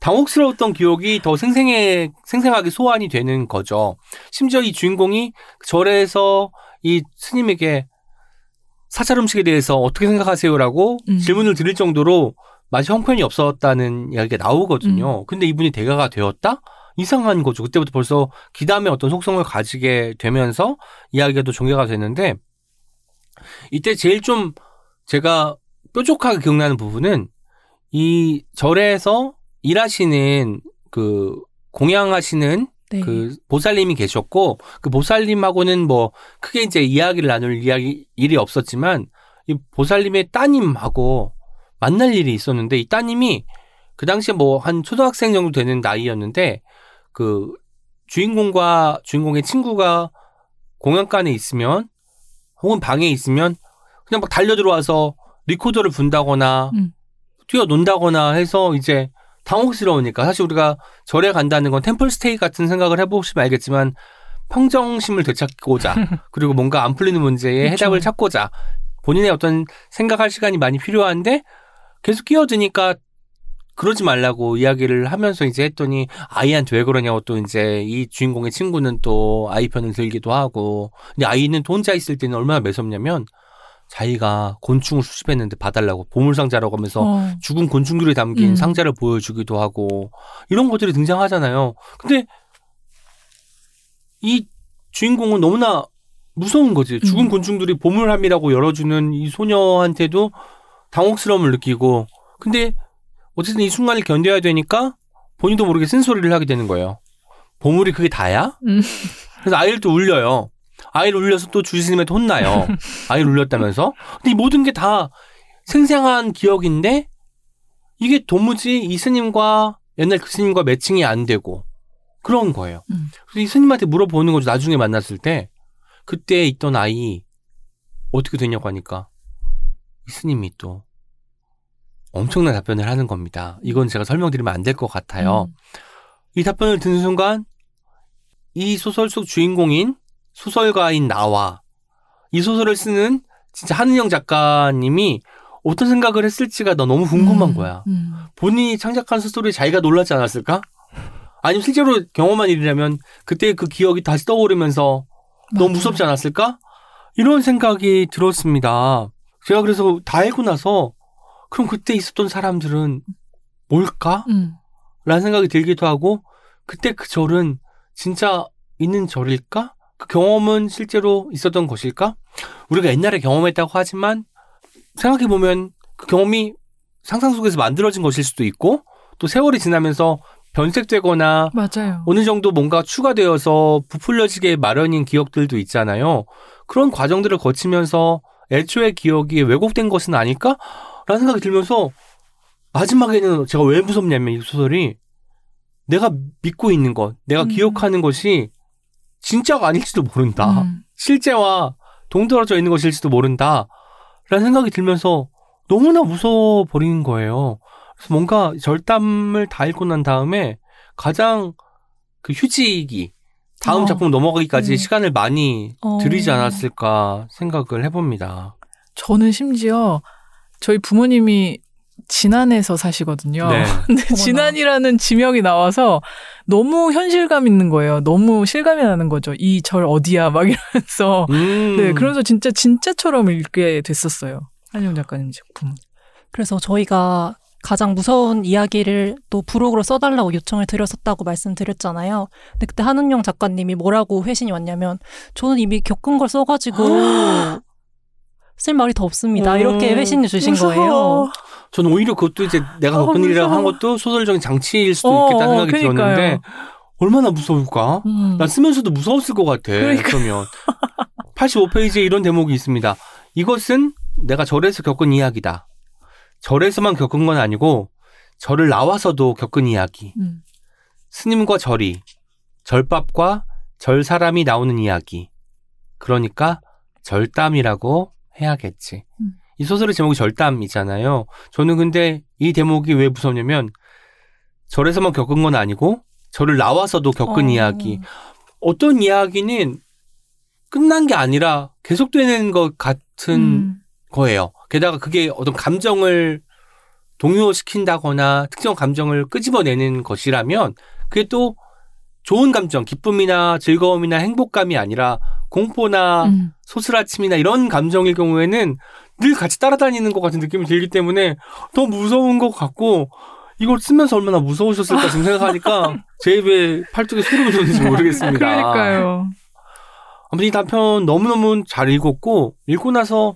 B: 당혹스러웠던 기억이 더 생생해, 생생하게 소환이 되는 거죠. 심지어 이 주인공이 절에서 이 스님에게 사찰 음식에 대해서 어떻게 생각하세요라고
C: 음.
B: 질문을 드릴 정도로 맛이 형편이 없었다는 이야기가 나오거든요. 근데 이분이 대가가 되었다? 이상한 거죠. 그때부터 벌써 기담의 어떤 속성을 가지게 되면서 이야기가 또 전개가 되는데 이때 제일 좀 제가 뾰족하게 기억나는 부분은 이 절에서 일하시는 그 공양하시는
C: 네.
B: 그 보살님이 계셨고 그 보살님하고는 뭐 크게 이제 이야기를 나눌 이야기 일이 없었지만 이 보살님의 따님하고 만날 일이 있었는데 이 따님이 그 당시에 뭐 한 초등학생 정도 되는 나이였는데 그 주인공과 주인공의 친구가 공연관에 있으면 혹은 방에 있으면 그냥 막 달려 들어와서 리코더를 분다거나
C: 음.
B: 뛰어 논다거나 해서 이제 당혹스러우니까 사실 우리가 절에 간다는 건 템플 스테이 같은 생각을 해보시면 알겠지만 평정심을 되찾고자 그리고 뭔가 안 풀리는 문제에
C: 그쵸.
B: 해답을 찾고자 본인의 어떤 생각할 시간이 많이 필요한데 계속 끼어드니까 그러지 말라고 이야기를 하면서 이제 했더니 아이한테 왜 그러냐고 또 이제 이 주인공의 친구는 또 아이 편을 들기도 하고 근데 아이는 또 혼자 있을 때는 얼마나 매섭냐면 자기가 곤충을 수집했는데 봐달라고 보물상자라고 하면서
C: 어.
B: 죽은 곤충들이 담긴
C: 음.
B: 상자를 보여주기도 하고 이런 것들이 등장하잖아요. 근데 이 주인공은 너무나 무서운 거지. 죽은
C: 음.
B: 곤충들이 보물함이라고 열어주는 이 소녀한테도 당혹스러움을 느끼고 근데 어쨌든 이 순간을 견뎌야 되니까 본인도 모르게 쓴소리를 하게 되는 거예요. 보물이 그게 다야?
C: 음.
B: 그래서 아이를 또 울려요. 아이를 울려서 또 주스님한테 혼나요. 아이를 울렸다면서. 근데 이 모든 게 다 생생한 기억인데 이게 도무지 이 스님과 옛날 그 스님과 매칭이 안 되고 그런 거예요.
C: 음.
B: 그래서 이 스님한테 물어보는 거죠. 나중에 만났을 때 그때 있던 아이 어떻게 됐냐고 하니까 이 스님이 또 엄청난 답변을 하는 겁니다. 이건 제가 설명드리면 안 될 것 같아요.
C: 음.
B: 이 답변을 듣는 순간 이 소설 속 주인공인 소설가인 나와 이 소설을 쓰는 진짜 한은영 작가님이 어떤 생각을 했을지가 나 너무 궁금한
C: 음,
B: 거야.
C: 음.
B: 본인이 창작한 소설에 자기가 놀라지 않았을까? 아니면 실제로 경험한 일이라면 그때 그 기억이 다시 떠오르면서 너무
C: 맞아요.
B: 무섭지 않았을까? 이런 생각이 들었습니다. 제가 그래서 다 읽고 나서 그럼 그때 있었던 사람들은 뭘까?
C: 음.
B: 라는 생각이 들기도 하고 그때 그 절은 진짜 있는 절일까? 그 경험은 실제로 있었던 것일까? 우리가 옛날에 경험했다고 하지만 생각해보면 그 경험이 상상 속에서 만들어진 것일 수도 있고 또 세월이 지나면서 변색되거나
C: 맞아요.
B: 어느 정도 뭔가 추가되어서 부풀려지게 마련인 기억들도 있잖아요. 그런 과정들을 거치면서 애초의 기억이 왜곡된 것은 아닐까? 라는 생각이 들면서 마지막에는 제가 왜 무섭냐면 이 소설이 내가 믿고 있는 것, 내가
C: 음.
B: 기억하는 것이 진짜가 아닐지도 모른다.
C: 음.
B: 실제와 동떨어져 있는 것일지도 모른다. 라는 생각이 들면서 너무나 무서워 버리는 거예요. 그래서 뭔가 절담을 다 읽고 난 다음에 가장 그 휴직이 다음
D: 어.
B: 작품 넘어가기까지
D: 음.
B: 시간을 많이
D: 어.
B: 들이지 않았을까 생각을 해봅니다.
C: 저는 심지어 저희 부모님이 진안에서 사시거든요.
B: 네.
C: 근데
D: 어머나.
C: 진안이라는 지명이 나와서 너무 현실감 있는 거예요. 너무 실감이 나는 거죠. 이 절 어디야 막 이러면서.
B: 음.
C: 네, 그러면서 진짜 진짜처럼 읽게 됐었어요. 한영 작가님 작품.
D: 그래서 저희가 가장 무서운 이야기를 또 부록으로 써달라고 요청을 드렸었다고 말씀드렸잖아요. 근데 그때 한은영 작가님이 뭐라고 회신이 왔냐면 저는 이미 겪은 걸 써가지고 쓸 말이 더 없습니다. 이렇게
B: 음,
D: 회신을 주신
C: 무서워.
D: 거예요.
B: 저는 오히려 그것도 이제 내가
C: 어,
B: 겪은 일이라고 한. 것도 소설적인 장치일 수도
C: 어,
B: 있겠다는
C: 어,
B: 생각이
C: 그러니까요.
B: 들었는데 얼마나 무서울까?
C: 음.
B: 난 쓰면서도 무서웠을 것 같아.
C: 그러니까.
B: 그러면 85페이지에 이런 대목이 있습니다. 이것은 내가 절에서 겪은 이야기다. 절에서만 겪은 건 아니고 절을 나와서도 겪은 이야기.
C: 음.
B: 스님과 절이 절밥과 절 사람이 나오는 이야기. 그러니까 절담이라고 해야겠지.
C: 음.
B: 이 소설의 제목이 절담이잖아요. 저는 근데 이 대목이 왜 무섭냐면 절에서만 겪은 건 아니고 절을 나와서도 겪은
D: 어.
B: 이야기. 어떤 이야기는 끝난 게 아니라 계속되는 것 같은
C: 음.
B: 거예요. 게다가 그게 어떤 감정을 동요시킨다거나 특정 감정을 끄집어내는 것이라면 그게 또 좋은 감정, 기쁨이나 즐거움이나 행복감이 아니라 공포나
C: 음.
B: 소스라침이나 이런 감정일 경우에는 늘 같이 따라다니는 것 같은 느낌이 들기 때문에 더 무서운 것 같고 이걸 쓰면서 얼마나 무서우셨을까 지금 생각하니까 제 입에 팔뚝에 소름이 돋는지 모르겠습니다.
C: 그러니까요.
B: 아무튼 이 단편 너무너무 잘 읽었고 읽고 나서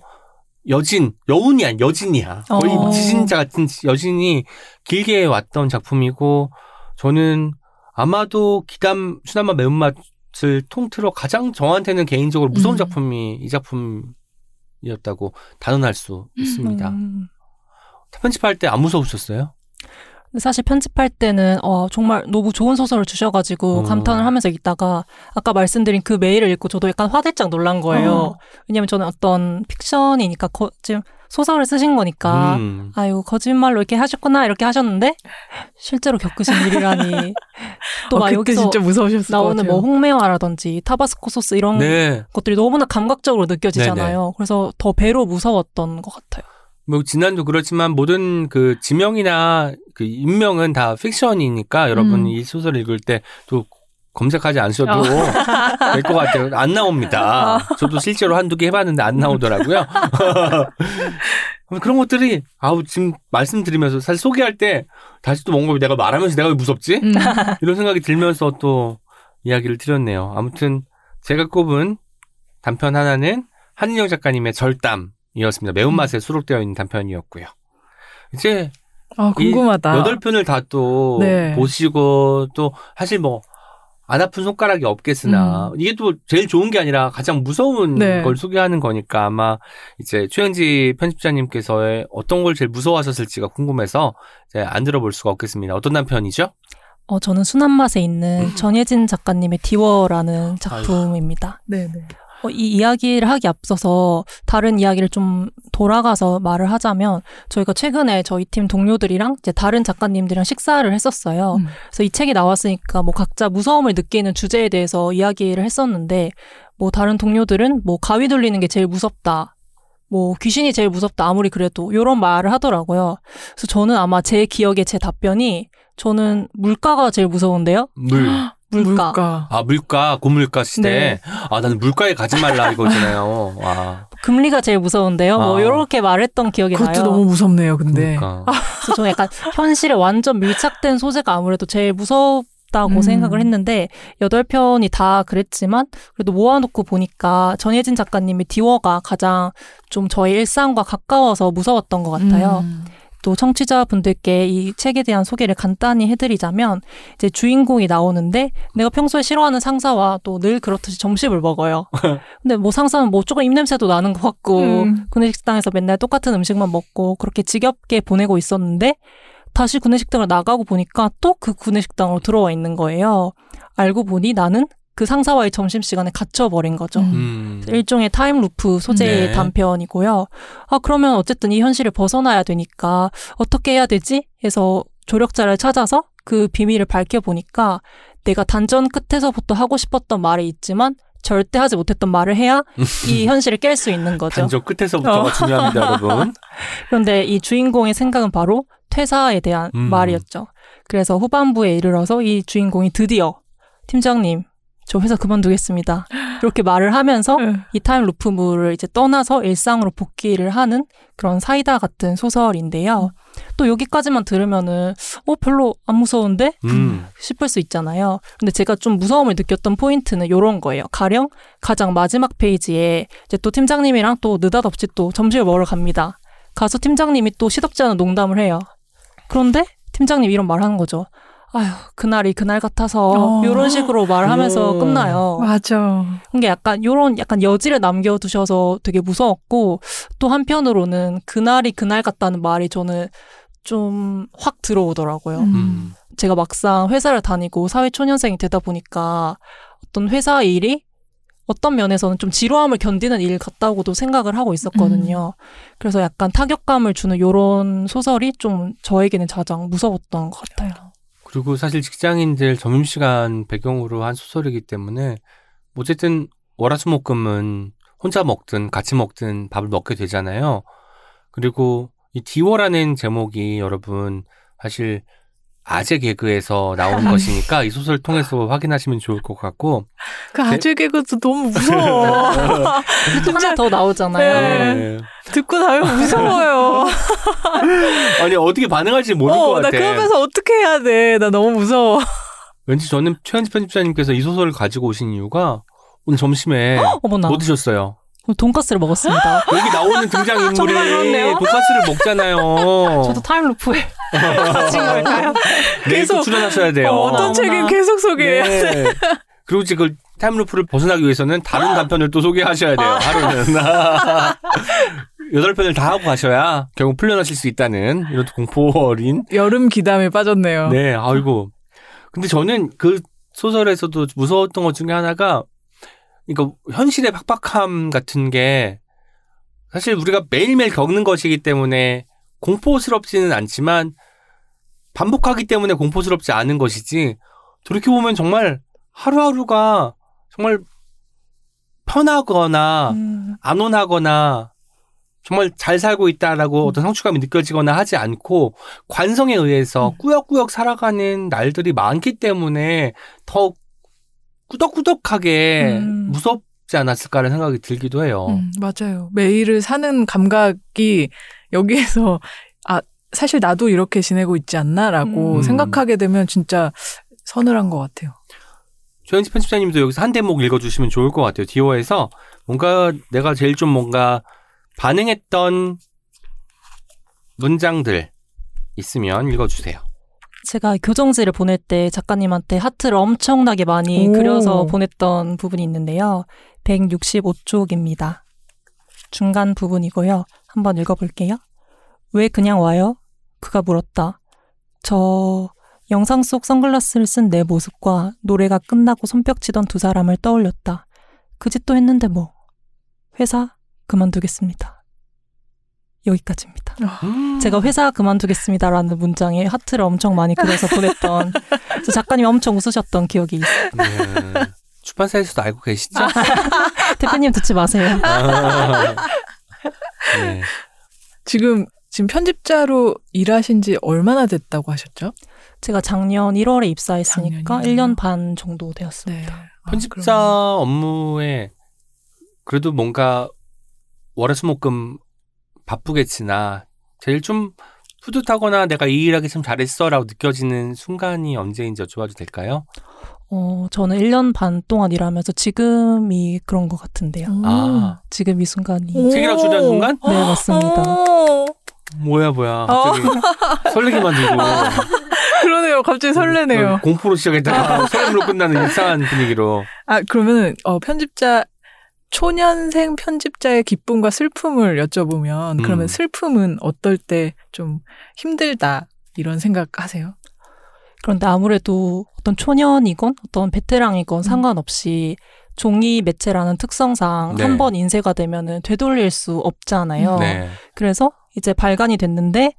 B: 여진, 여운이 아니 여진이야. 거의
D: 어.
B: 지진자 같은 여진이 길게 왔던 작품이고 저는 아마도 기담 수남마 매운맛을 통틀어 가장 저한테는 개인적으로 무서운
C: 음.
B: 작품이 이 작품 이었다고 단언할 수 있습니다.
D: 음.
B: 편집할 때 안 무서우셨어요?
D: 사실 편집할 때는 어, 정말 너무 좋은 소설을 주셔가지고
B: 어.
D: 감탄을 하면서 읽다가 아까 말씀드린 그 메일을 읽고 저도 약간 화들짝 놀란 거예요.
C: 어.
D: 왜냐면 저는 어떤 픽션이니까 거, 지금 소설을 쓰신 거니까
B: 음.
D: 아유 거짓말로 이렇게 하셨구나 이렇게 하셨는데 실제로 겪으신 일이라니 또
C: 어,
D: 막 여기서
C: 진짜 무서우셨을 것
D: 나오는. 뭐 홍매화라든지 타바스코 소스 이런
B: 네.
D: 것들이 너무나 감각적으로 느껴지잖아요. 그래서 더 배로 무서웠던 것 같아요.
B: 뭐 지난도 그렇지만 모든 그 지명이나 그 인명은 다 픽션이니까 여러분
C: 음.
B: 이 소설 읽을 때 또 검색하지 않으셔도
C: 어.
B: 될것 같아요. 안 나옵니다. 저도 실제로 한두 개 해봤는데 안 나오더라고요. 그런 것들이 아우 지금 말씀드리면서 사실 소개할 때 다시 또 뭔가 내가 말하면서 내가 왜 무섭지?
C: 음.
B: 이런 생각이 들면서 또 이야기를 드렸네요. 아무튼 제가 꼽은 단편 하나는 한인영 작가님의 절담이었습니다. 매운맛에 수록되어 있는 단편이었고요. 이제
C: 아, 궁금하다.
B: 여덟 편을 다또
C: 네.
B: 보시고 또 사실 뭐 안 아픈 손가락이 없겠으나 이게 또 제일 좋은 게 아니라 가장 무서운
C: 음. 네.
B: 걸 소개하는 거니까 아마 이제 최영지 편집자님께서의 어떤 걸 제일 무서워하셨을지가 궁금해서 이제 안 들어볼 수가 없겠습니다. 어떤 단편이죠?
D: 어, 저는 순한 맛에 있는 전예진 작가님의 디워라는 작품입니다.
C: 네, 네.
D: 어, 이 이야기를 하기 앞서서 다른 이야기를 좀 돌아가서 말을 하자면 저희가 최근에 저희 팀 동료들이랑 이제 다른 작가님들이랑 식사를 했었어요.
C: 음.
D: 그래서 이 책이 나왔으니까 뭐 각자 무서움을 느끼는 주제에 대해서 이야기를 했었는데 뭐 다른 동료들은 뭐 가위 돌리는 게 제일 무섭다. 뭐 귀신이 제일 무섭다 아무리 그래도 이런 말을 하더라고요. 그래서 저는 아마 제 기억에 제 답변이 저는 물가가 제일 무서운데요.
B: 물.
D: 물가.
C: 물가.
B: 아, 물가, 고물가 시대.
D: 네.
B: 아, 나는 물가에 가지 말라 이거잖아요. 와.
D: 금리가 제일 무서운데요. 뭐
B: 아.
D: 이렇게 말했던 기억이
C: 그것도
D: 나요.
C: 너무 무섭네요, 근데.
B: 그러니까.
D: 그래서 저는 약간 현실에 완전 밀착된 소재가 아무래도 제일 무섭 다고
C: 음.
D: 생각을 했는데 여덟 편이 다 그랬지만 그래도 모아놓고 보니까 전예진 작가님의 디워가 가장 좀 저희 일상과 가까워서 무서웠던 것 같아요.
C: 음.
D: 또 청취자분들께 이 책에 대한 소개를 간단히 해드리자면 이제 주인공이 나오는데 내가 평소에 싫어하는 상사와 또 늘 그렇듯이 점심을 먹어요. 근데 뭐 상사는 뭐 조금 입냄새도 나는 것 같고
C: 음.
D: 구내식당에서 맨날 똑같은 음식만 먹고 그렇게 지겹게 보내고 있었는데 다시 구내식당을 나가고 보니까 또 그 구내식당으로 들어와 있는 거예요. 알고 보니 나는 그 상사와의 점심시간에 갇혀버린 거죠.
C: 음.
B: 음.
D: 일종의 time loop 소재의
B: 네.
D: 단편이고요. 아, 그러면 어쨌든 이 현실을 벗어나야 되니까 어떻게 해야 되지? 해서 조력자를 찾아서 그 비밀을 밝혀보니까 내가 단전 끝에서부터 하고 싶었던 말이 있지만 절대 하지 못했던 말을 해야 이 현실을 깰 수 있는 거죠.
B: 단전 끝에서부터가
C: 어.
B: 중요합니다, 여러분.
D: 그런데 이 주인공의 생각은 바로 퇴사에 대한
B: 음.
D: 말이었죠. 그래서 후반부에 이르러서 이 주인공이 드디어 팀장님, 저 회사 그만두겠습니다. 이렇게 말을 하면서
C: 네.
D: 이 time loop물을 이제 떠나서 일상으로 복귀를 하는 그런 사이다 같은 소설인데요. 또 여기까지만 들으면은 어 별로 안 무서운데
B: 음.
D: 싶을 수 있잖아요. 근데 제가 좀 무서움을 느꼈던 포인트는 이런 거예요. 가령 가장 마지막 페이지에 이제 또 팀장님이랑 또 느닷없이 또 점심을 먹으러 갑니다. 가서 팀장님이 또 시덥지 않은 농담을 해요. 그런데 팀장님 이런 말 하는 거죠. 아휴, 그날이 그날 같아서
C: 어.
D: 이런 식으로 말하면서
B: 어.
D: 끝나요.
C: 맞아.
D: 그게 약간 요런 약간 여지를 남겨두셔서 되게 무서웠고 또 한편으로는 그날이 그날 같다는 말이 저는 좀 확 들어오더라고요.
C: 음.
B: 음.
D: 제가 막상 회사를 다니고 사회 초년생이 되다 보니까 어떤 회사 일이 어떤 면에서는 좀 지루함을 견디는 일 같다고도 생각을 하고 있었거든요. 그래서 약간 타격감을 주는 요런 소설이 좀 저에게는 가장 무서웠던 것 같아요.
B: 그리고 사실 직장인들 점심시간 배경으로 한 소설이기 때문에 어쨌든 월화수목금은 혼자 먹든 같이 먹든 밥을 먹게 되잖아요. 그리고 이 디워라는 제목이 여러분 사실 아재 개그에서 나온 것이니까 이 소설 통해서 확인하시면 좋을 것 같고
C: 그 아재 개그도 너무 무서워.
D: 하나 더 나오잖아요.
C: 네.
B: 네.
C: 듣고 나면 무서워요.
B: 아니 어떻게 반응할지 모를 것
C: 어, 나
B: 같아.
C: 그러면서 어떻게 해야 돼? 나 너무 무서워.
B: 왠지 저는 최현지 편집자님께서 이 소설을 가지고 오신 이유가 오늘 점심에
D: 어머나.
B: 뭐 드셨어요?
D: 돈가스를 먹었습니다.
B: 여기 나오는 등장 인물이
D: 정말 그렇네요.
B: 돈가스를 먹잖아요.
D: 저도 타임루프에 갇힌 걸까요?
B: 내일 또
C: 계속-
B: 출연하셔야 돼요.
C: 어, 어떤
D: 어머나.
C: 책임 계속 소개해야 돼.
B: 네. 그리고 이제 그 타임루프를 벗어나기 위해서는 다른 단편을 또 소개하셔야 돼요. 하루는. 여덟 편을 다 하고 가셔야 결국 풀려나실 수 있다는 이런 공포 어린.
C: 여름 기담에 빠졌네요.
B: 네, 아이고. 근데 저는 그 소설에서도 무서웠던 것 중에 하나가, 그러니까 현실의 팍팍함 같은 게 사실 우리가 매일매일 겪는 것이기 때문에 공포스럽지는 않지만 반복하기 때문에 공포스럽지 않은 것이지 돌이켜보면 정말 하루하루가 정말 편하거나
D: 음,
B: 안온하거나 정말 잘 살고 있다라고 어떤 성취감이 느껴지거나 하지 않고 관성에 의해서
C: 음.
B: 꾸역꾸역 살아가는 날들이 많기 때문에 더 꾸덕꾸덕하게
D: 음.
B: 무섭지 않았을까라는 생각이 들기도 해요.
C: 음, 맞아요. 매일을 사는 감각이 여기에서 아 사실 나도 이렇게 지내고 있지 않나라고
D: 음.
C: 생각하게 되면 진짜 서늘한 것 같아요.
B: 조현지 편집자님도 여기서 한 대목 읽어주시면 좋을 것 같아요. 디오에서 뭔가 내가 제일 좀 뭔가 반응했던 문장들 있으면 읽어주세요.
D: 제가 교정지를 보낼 때 작가님한테 하트를 엄청나게 많이
C: 오.
D: 그려서 보냈던 부분이 있는데요. 165쪽입니다. 중간 부분이고요. 한번 읽어볼게요. 왜 그냥 와요? 그가 물었다. 저 영상 속 선글라스를 쓴 내 모습과 노래가 끝나고 손뼉치던 두 사람을 떠올렸다. 그 짓도 했는데 뭐. 회사 그만두겠습니다. 여기까지입니다.
B: 음.
D: 제가 회사 그만두겠습니다라는 문장에 하트를 엄청 많이 그려서 보냈던 작가님이 엄청 웃으셨던 기억이 있어요.
B: 네. 출판사에서도 알고 계시죠?
D: 대표님 듣지 마세요.
B: 아. 네.
C: 지금 지금 편집자로 일하신 지 얼마나 됐다고 하셨죠?
D: 제가 작년 1월에 입사했으니까
C: 작년이요?
D: 1년 반 정도 되었습니다.
C: 아,
B: 편집자 업무에 그래도 뭔가 월화수목금 바쁘겠으나 제일 좀 뿌듯하거나 내가 이 일하기 참 잘했어라고 느껴지는 순간이 언제인지 여쭤봐도 될까요?
D: 어, 저는 1년 반 동안 일하면서 지금이 그런 것 같은데요.
B: 아.
D: 지금 이 순간이.
C: 오.
B: 책이라고 주는 순간?
D: 네, 맞습니다.
C: 어,
B: 뭐야 뭐야 갑자기 설레기만 들고
C: 그러네요. 갑자기 설레네요.
B: 공포로 시작했다가 소름으로 끝나는 이상한 분위기로
C: 아 그러면 어, 편집자 초년생 편집자의 기쁨과 슬픔을 여쭤보면
B: 음.
C: 그러면 슬픔은 어떨 때 좀 힘들다 이런 생각하세요?
D: 그런데 아무래도 어떤 초년이건 어떤 베테랑이건 상관없이 종이 매체라는 특성상
B: 네.
D: 한번 인쇄가 되면은 되돌릴 수 없잖아요.
B: 네.
D: 그래서 이제 발간이 됐는데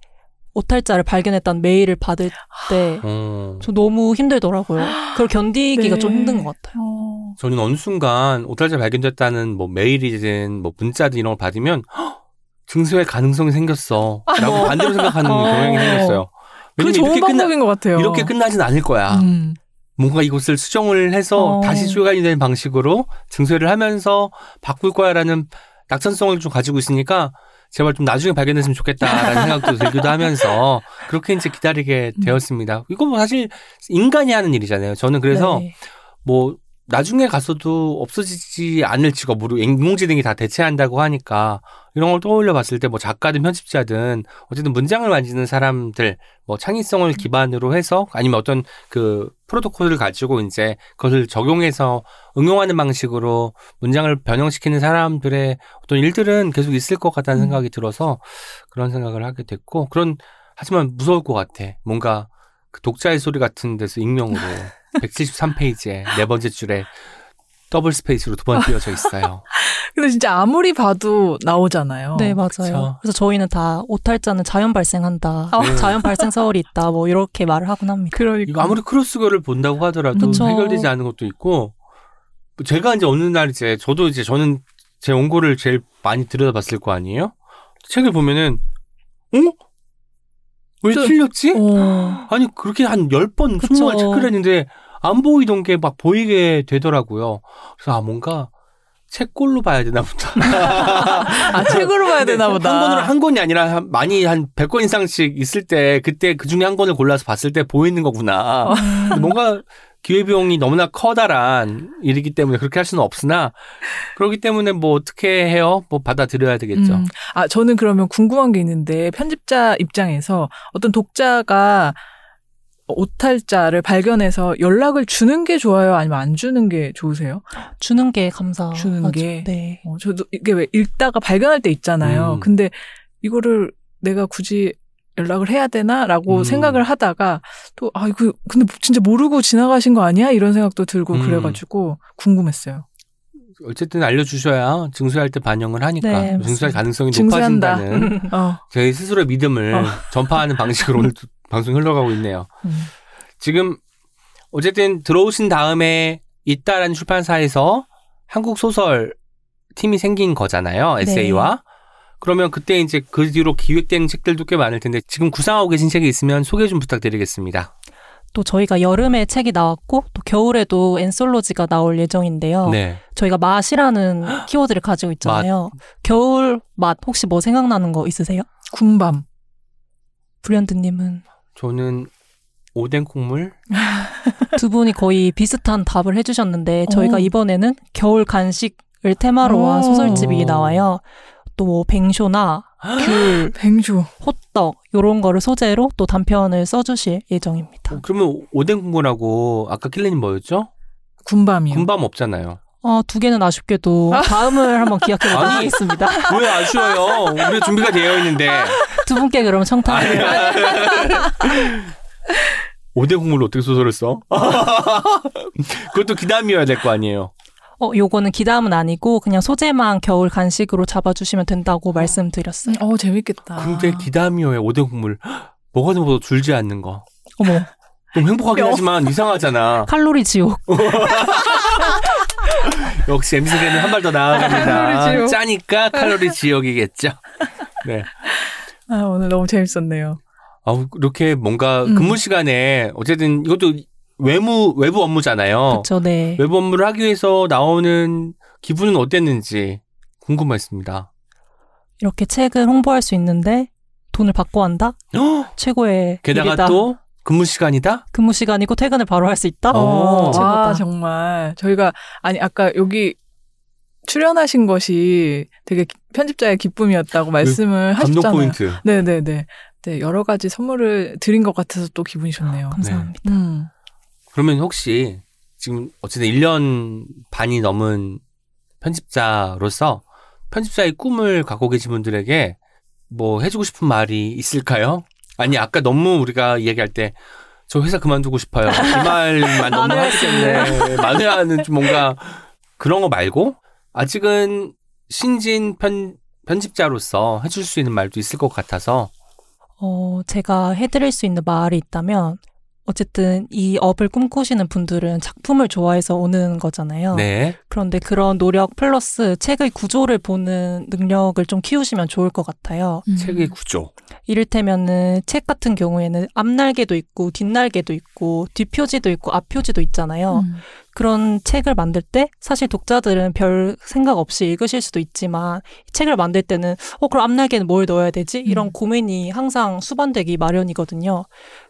D: 오탈자를 발견했다는 메일을 받을 때
B: 어,
D: 저 너무 힘들더라고요. 그걸 견디기가
C: 네.
D: 좀 힘든 것 같아요.
C: 어.
B: 저는 어느 순간 오탈자 발견됐다는 뭐 메일이든 뭐 문자든 이런 걸 받으면 헉, 증서의 가능성이 생겼어 라고 반대로 생각하는
D: 어.
B: 경향이 생겼어요
C: 그
B: 왜냐면
C: 좋은
B: 이렇게 끝나,
C: 방법인 것 같아요.
B: 이렇게 끝나진 않을 거야
C: 음.
B: 뭔가 이것을 수정을 해서
D: 어.
B: 다시 출간이 된 방식으로 증서를 하면서 바꿀 거야라는 낙천성을 좀 가지고 있으니까 제발 좀 나중에 발견됐으면 좋겠다라는 생각도 들기도 하면서 그렇게 이제 기다리게
C: 음.
B: 되었습니다. 이건 뭐 사실 인간이 하는 일이잖아요. 저는 그래서
D: 네.
B: 뭐 나중에 가서도 없어지지 않을 직업으로 인공지능이 다 대체한다고 하니까 이런 걸 떠올려 봤을 때 뭐 작가든 편집자든 어쨌든 문장을 만지는 사람들 뭐 창의성을 기반으로 해서 아니면 어떤 그 프로토콜을 가지고 이제 그것을 적용해서 응용하는 방식으로 문장을 변형시키는 사람들의 어떤 일들은 계속 있을 것 같다는
C: 음.
B: 생각이 들어서 그런 생각을 하게 됐고 그런 하지만 무서울 것 같아. 뭔가 그 독자의 소리 같은 데서 익명으로 173페이지에 네 번째 줄에 double space로 두 번 띄어져 있어요.
C: 근데 진짜 아무리 봐도 나오잖아요.
D: 네, 맞아요.
B: 그쵸.
D: 그래서 저희는 다 오탈자는 자연 발생한다.
B: 네.
D: 자연 발생설이 있다. 뭐 이렇게 말을 하곤 합니다.
C: 그러니까
B: 이거 아무리 cross교를 본다고 하더라도
D: 그쵸.
B: 해결되지 않은 것도 있고 제가 이제 어느 날 이제 저도 이제 저는 제 원고를 제일 많이 들여다봤을 거 아니에요? 책을 보면은 어? 왜
C: 저-
B: 틀렸지?
C: 어.
B: 아니 그렇게 한 10번,
D: 그쵸.
B: 20번 체크를 했는데 안 보이던 게 막 보이게 되더라고요. 그래서 아 뭔가 책꼴로 봐야 되나 보다.
C: 아 책으로 봐야 되나 보다.
B: 한 권으로 한 권이 아니라 한- 많이 한 100권 이상씩 있을 때 그때 그 중에 한 권을 골라서 봤을 때 보이는 거구나.
C: 어.
B: 뭔가 기회비용이 너무나 커다란 일이기 때문에 그렇게 할 수는 없으나 그렇기 때문에 뭐 어떻게 해요? 뭐 받아들여야 되겠죠.
C: 음. 아, 저는 그러면 궁금한 게 있는데, 편집자 입장에서 어떤 독자가 오탈자를 발견해서 연락을 주는 게 좋아요? 아니면 안 주는 게 좋으세요?
D: 주는 게 감사하죠.
C: 주는 게.
D: 네.
C: 어, 저도 이게 왜 읽다가 발견할 때 있잖아요.
B: 음.
C: 근데 이거를 내가 굳이 연락을 해야 되나라고
B: 음.
C: 생각을 하다가 또, 아, 이거 근데 진짜 모르고 지나가신 거 아니야? 이런 생각도 들고
B: 음.
C: 그래가지고 궁금했어요.
B: 어쨌든 알려주셔야 증수할 때 반영을 하니까
D: 네,
B: 증수할. 가능성이
C: 증수한다.
B: 높아진다는
C: 어.
B: 저희 스스로의 믿음을
C: 어.
B: 전파하는 방식으로 오늘 방송이 흘러가고 있네요.
C: 음.
B: 지금 어쨌든 들어오신 다음에 있다라는 출판사에서 한국 소설 팀이 생긴 거잖아요. 에세이와. 그러면 그때 이제 그 뒤로 기획된 책들도 꽤 많을 텐데 지금 구상하고 계신 책이 있으면 소개 좀 부탁드리겠습니다.
D: 또 저희가 여름에 책이 나왔고 또 겨울에도 엔솔로지가 나올 예정인데요.
B: 네.
D: 저희가 맛이라는 키워드를 가지고 있잖아요. 겨울 맛 혹시 뭐 생각나는 거 있으세요?
C: 군밤.
D: 불현듯님은
B: 저는 오뎅 콩물?
D: 두 분이 거의 비슷한 답을 해주셨는데 저희가
C: 오.
D: 이번에는 겨울 간식을 테마로 한
C: 오.
D: 소설집이 나와요. 또 뭐 뱅쇼나 귤,
C: 뱅주.
D: 호떡 요런 거를 소재로 또 단편을 써주실 예정입니다.
B: 어, 그러면 오뎅 콩물하고 아까 킬레님 뭐였죠?
C: 군밤이요.
B: 군밤 없잖아요.
D: 어, 두 개는 아쉽게도 다음을 한번 기약해. 하겠습니다.
B: 왜 아쉬워요? 우리 준비가 되어 있는데.
D: 두 분께 그럼 청탁을
B: 오뎅 콩물로 어떻게 소설을 써? 그것도 기담이어야 될 거 아니에요.
D: 어, 요거는 기담은 아니고 그냥 소재만 겨울 간식으로 잡아주시면 된다고 말씀드렸어요.
C: 어 재밌겠다.
B: 근데 기담이어야 오뎅 콩물 뭐가 더 줄지 않는 거.
D: 어머,
B: 좀 행복하긴
C: 야.
B: 하지만 이상하잖아.
D: 칼로리 지옥.
B: 역시 MC는 한 발 더 나아갑니다.
C: 지옥.
B: 짜니까 칼로리 지옥이겠죠. 네.
C: 아, 오늘 너무 재밌었네요.
B: 아 이렇게 뭔가
C: 음.
B: 근무 시간에 어쨌든 이것도 외무 외부 업무잖아요.
D: 그쵸, 네.
B: 외부 업무를 하기 위해서 나오는 기분은 어땠는지 궁금했습니다.
D: 이렇게 책을 홍보할 수 있는데 돈을 받고 한다? 최고의
B: 게다가
D: 일이다.
B: 또 근무 시간이다?
D: 근무 시간이고 퇴근을 바로 할 수 있다?
B: 어,
D: 최고다.
C: 아, 정말. 저희가, 아니, 아까 여기 출연하신 것이 되게 기- 편집자의 기쁨이었다고 말씀을
B: 감동
C: 하셨잖아요.
B: 포인트.
C: 네네네. 네, 여러 가지 선물을 드린 것 같아서 또 기분이 좋네요.
D: 감사합니다.
C: 음.
B: 그러면 혹시 지금 어쨌든 1년 반이 넘은 편집자로서 편집자의 꿈을 갖고 계신 분들에게 뭐 해주고 싶은 말이 있을까요? 아니 아까 너무 우리가 이야기할 때 저 회사 그만두고 싶어요. 이 말만 너무 하기 때문에 만회하는 좀 뭔가 그런 거 말고 아직은 신진 편 편집자로서 해줄 수 있는 말도 있을 것 같아서
D: 어, 제가 해드릴 수 있는 말이 있다면, 어쨌든 이 업을 꿈꾸시는 분들은 작품을 좋아해서 오는 거잖아요.
B: 네
D: 그런데 그런 노력 플러스 책의 구조를 보는 능력을 좀 키우시면 좋을 것 같아요.
C: 음.
B: 책의 구조
D: 이를테면은 책 같은 경우에는 앞날개도 있고 뒷날개도 있고 뒷표지도 있고 앞표지도 있잖아요.
C: 음.
D: 그런 책을 만들 때 사실 독자들은 별 생각 없이 읽으실 수도 있지만 이 책을 만들 때는 어 그럼 앞날개는 뭘 넣어야 되지? 이런
C: 음.
D: 고민이 항상 수반되기 마련이거든요.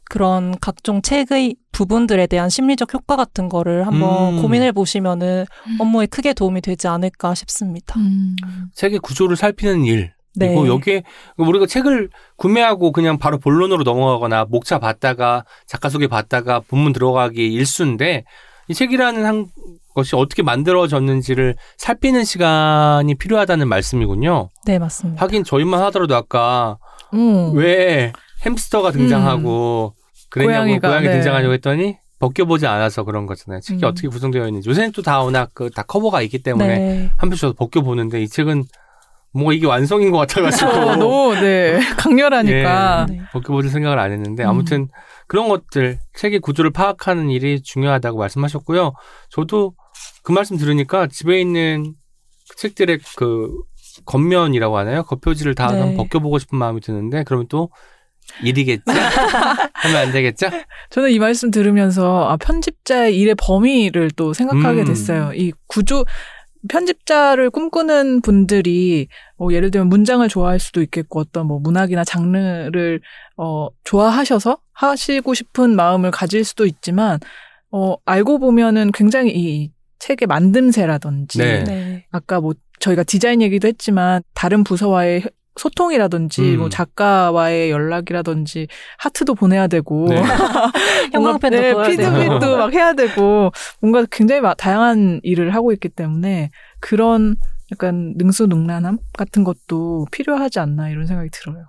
D: 그런 각종 책의 부분들에 대한 심리적 효과 같은 거를 한번
B: 음.
D: 고민해 보시면은
C: 음.
D: 업무에 크게 도움이 되지 않을까 싶습니다.
C: 음.
B: 책의 구조를 살피는 일
D: 네.
B: 그리고 여기에 우리가 책을 구매하고 그냥 바로 본론으로 넘어가거나 목차 봤다가 작가 소개 봤다가 본문 들어가기 일수인데 이 책이라는 한 것이 어떻게 만들어졌는지를 살피는 시간이 필요하다는 말씀이군요.
D: 네, 맞습니다.
B: 하긴 저희만 하더라도 아까
C: 음.
B: 왜 햄스터가 등장하고 그랬냐고
C: 고양이가,
B: 고양이
C: 네.
B: 등장하냐고 했더니 벗겨보지 않아서 그런 거잖아요. 책이
C: 음.
B: 어떻게 구성되어 있는지 요새는 또 다 워낙 그 다 커버가 있기 때문에
D: 네.
B: 한 편씩 저도 벗겨보는데 이 책은 뭔가 이게 완성인 것 같아가지고
C: 어, 너무, 네. 강렬하니까.
D: 네.
B: 벗겨보실 생각을 안 했는데
C: 음.
B: 아무튼 그런 것들 책의 구조를 파악하는 일이 중요하다고 말씀하셨고요. 저도 그 말씀 들으니까 집에 있는 그 책들의 그 겉면이라고 하나요? 겉표지를 다
D: 네.
B: 한번 벗겨보고 싶은 마음이 드는데 그러면 또 일이겠죠? 하면 안 되겠죠?
C: 저는 이 말씀 들으면서 아, 편집자의 일의 범위를 또 생각하게
B: 음.
C: 됐어요. 이 구조 편집자를 꿈꾸는 분들이 뭐 예를 들면 문장을 좋아할 수도 있겠고 어떤 뭐 문학이나 장르를 어 좋아하셔서 하시고 싶은 마음을 가질 수도 있지만 어 알고 보면은 굉장히 이 책의 만듦새라든지
B: 네.
D: 네.
C: 아까 뭐 저희가 디자인 얘기도 했지만 다른 부서와의 소통이라든지
B: 음.
C: 뭐 작가와의 연락이라든지 하트도 보내야 되고
B: 네.
D: 형광펜도
C: 네. 피드백도 막 해야 되고 뭔가 굉장히 막 다양한 일을 하고 있기 때문에 그런 약간 능수능란함 같은 것도 필요하지 않나 이런 생각이 들어요.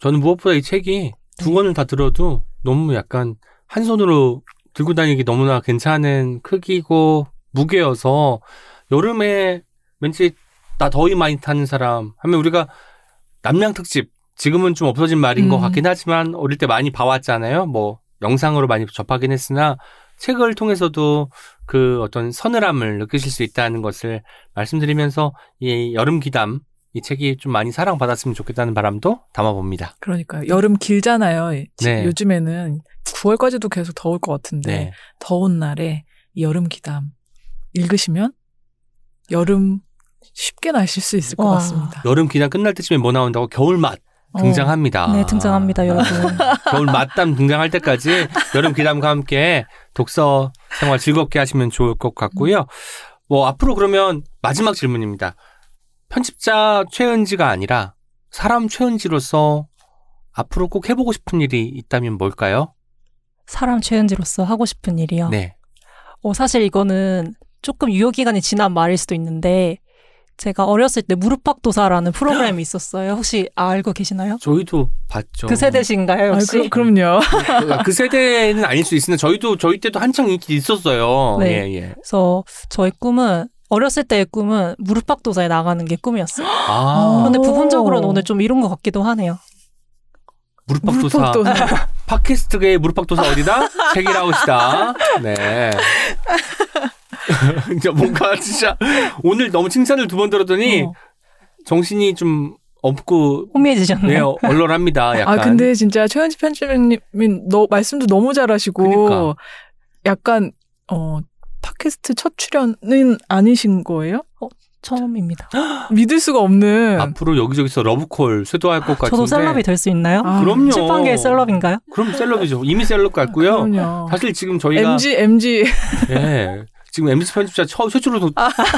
B: 저는 무엇보다 이 책이 두
C: 네.
B: 권을 다 들어도 너무 약간 한 손으로 들고 다니기 너무나 괜찮은 크기고 무게여서 여름에 왠지 나 더위 많이 타는 사람 하면 우리가 남양 특집 지금은 좀 없어진 말인 것
C: 음.
B: 같긴 하지만 어릴 때 많이 봐왔잖아요. 뭐 영상으로 많이 접하긴 했으나 책을 통해서도 그 어떤 서늘함을 느끼실 수 있다는 것을 말씀드리면서 이 여름 기담 이 책이 좀 많이 사랑받았으면 좋겠다는 바람도 담아봅니다.
C: 그러니까 여름 길잖아요.
B: 네.
C: 요즘에는 9월까지도 계속 더울 것 같은데
B: 네.
C: 더운 날에 이 여름 기담 읽으시면 여름 쉽게 나실 수 있을 것
D: 와.
C: 같습니다.
B: 여름 기간 끝날 때쯤에 뭐 나온다고 겨울 맛
C: 어.
B: 등장합니다.
D: 네, 등장합니다, 여러분.
B: 겨울 맞담 등장할 때까지 여름 귀담과 함께 독서 생활 즐겁게 하시면 좋을 것 같고요. 뭐 앞으로 그러면 마지막 질문입니다. 편집자 최은지가 아니라 사람 최은지로서 앞으로 꼭 해보고 싶은 일이 있다면 뭘까요?
D: 사람 최은지로서 하고 싶은 일이요.
B: 네.
D: 어, 사실 이거는 조금 유효 기간이 지난 말일 수도 있는데, 제가 어렸을 때 무릎팍도사라는 프로그램이 있었어요. 혹시 알고 계시나요?
B: 저희도 봤죠.
D: 그 세대신가요,
C: 아,
D: 혹시?
C: 그, 럼요
B: 그, 그 세대는 아닐 수 있으나 저희도 저희 때도 한창 인기 있었어요.
D: 네.
B: 예, 예.
D: 그래서 저의 꿈은 어렸을 때의 꿈은 무릎팍도사에 나가는 게 꿈이었어요.
B: 아,
D: 그런데
C: 오.
D: 부분적으로는 오늘 좀 이룬 것 같기도 하네요.
B: 무릎박도사.
C: 무릎팍도사.
B: 팟캐스트계의 무릎박도사 어디다? 책이라웃이다. 네. 진짜 뭔가 진짜 오늘 너무 칭찬을 두 번 들었더니
D: 어,
B: 정신이 좀 없고 네,
D: 호미해지셨네요.
B: 얼얼합니다. 약간.
C: 아 근데 진짜 최현지 편집장님이 너 말씀도 너무 잘하시고
B: 그러니까.
C: 약간 어 팟캐스트 첫 출연은 아니신 거예요?
D: 처음입니다.
C: 믿을 수가 없는.
B: 앞으로 여기저기서 러브콜 쇄도할 것 같은데.
D: 저도 셀럽이 될 수 있나요?
C: 아,
B: 그럼요.
D: 출판계의 셀럽인가요?
B: 그럼 셀럽이죠. 이미 셀럽 같고요.
C: 그럼요.
B: 사실 지금 저희가
C: MG MG
B: 예. 지금 MZ 편집자 처, 최초로 도-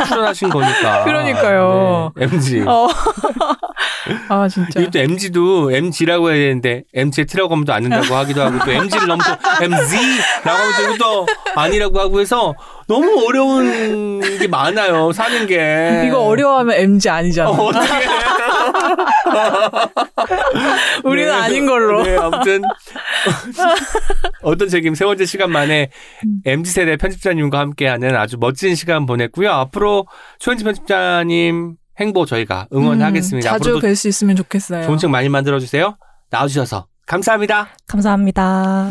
B: 출연하신 거니까.
C: 그러니까요.
B: 네, MZ.
C: 어. 아 진짜.
B: 이것도 MG도 MG라고 해야 되는데 MZ라고 하면 또 안 된다고 하기도 하고 또 MG를 넘또 MZ라고 하면 또 아니라고 하고 해서 너무 어려운 게 많아요. 사는 게.
C: 이거 어려워하면 MG 아니잖아.
B: 어, 어떻게
C: 우리는 아닌 걸로.
B: 네, 아무튼 어떤 책임 세 번째 시간 만에 MZ 세대 편집자님과 함께하는 아주 멋진 시간 보냈고요. 앞으로 최현지 편집자님 행보 저희가 응원하겠습니다.
C: 음, 자주 뵐 수 있으면 좋겠어요.
B: 좋은 책 많이 만들어 주세요. 나와주셔서 감사합니다.
D: 감사합니다.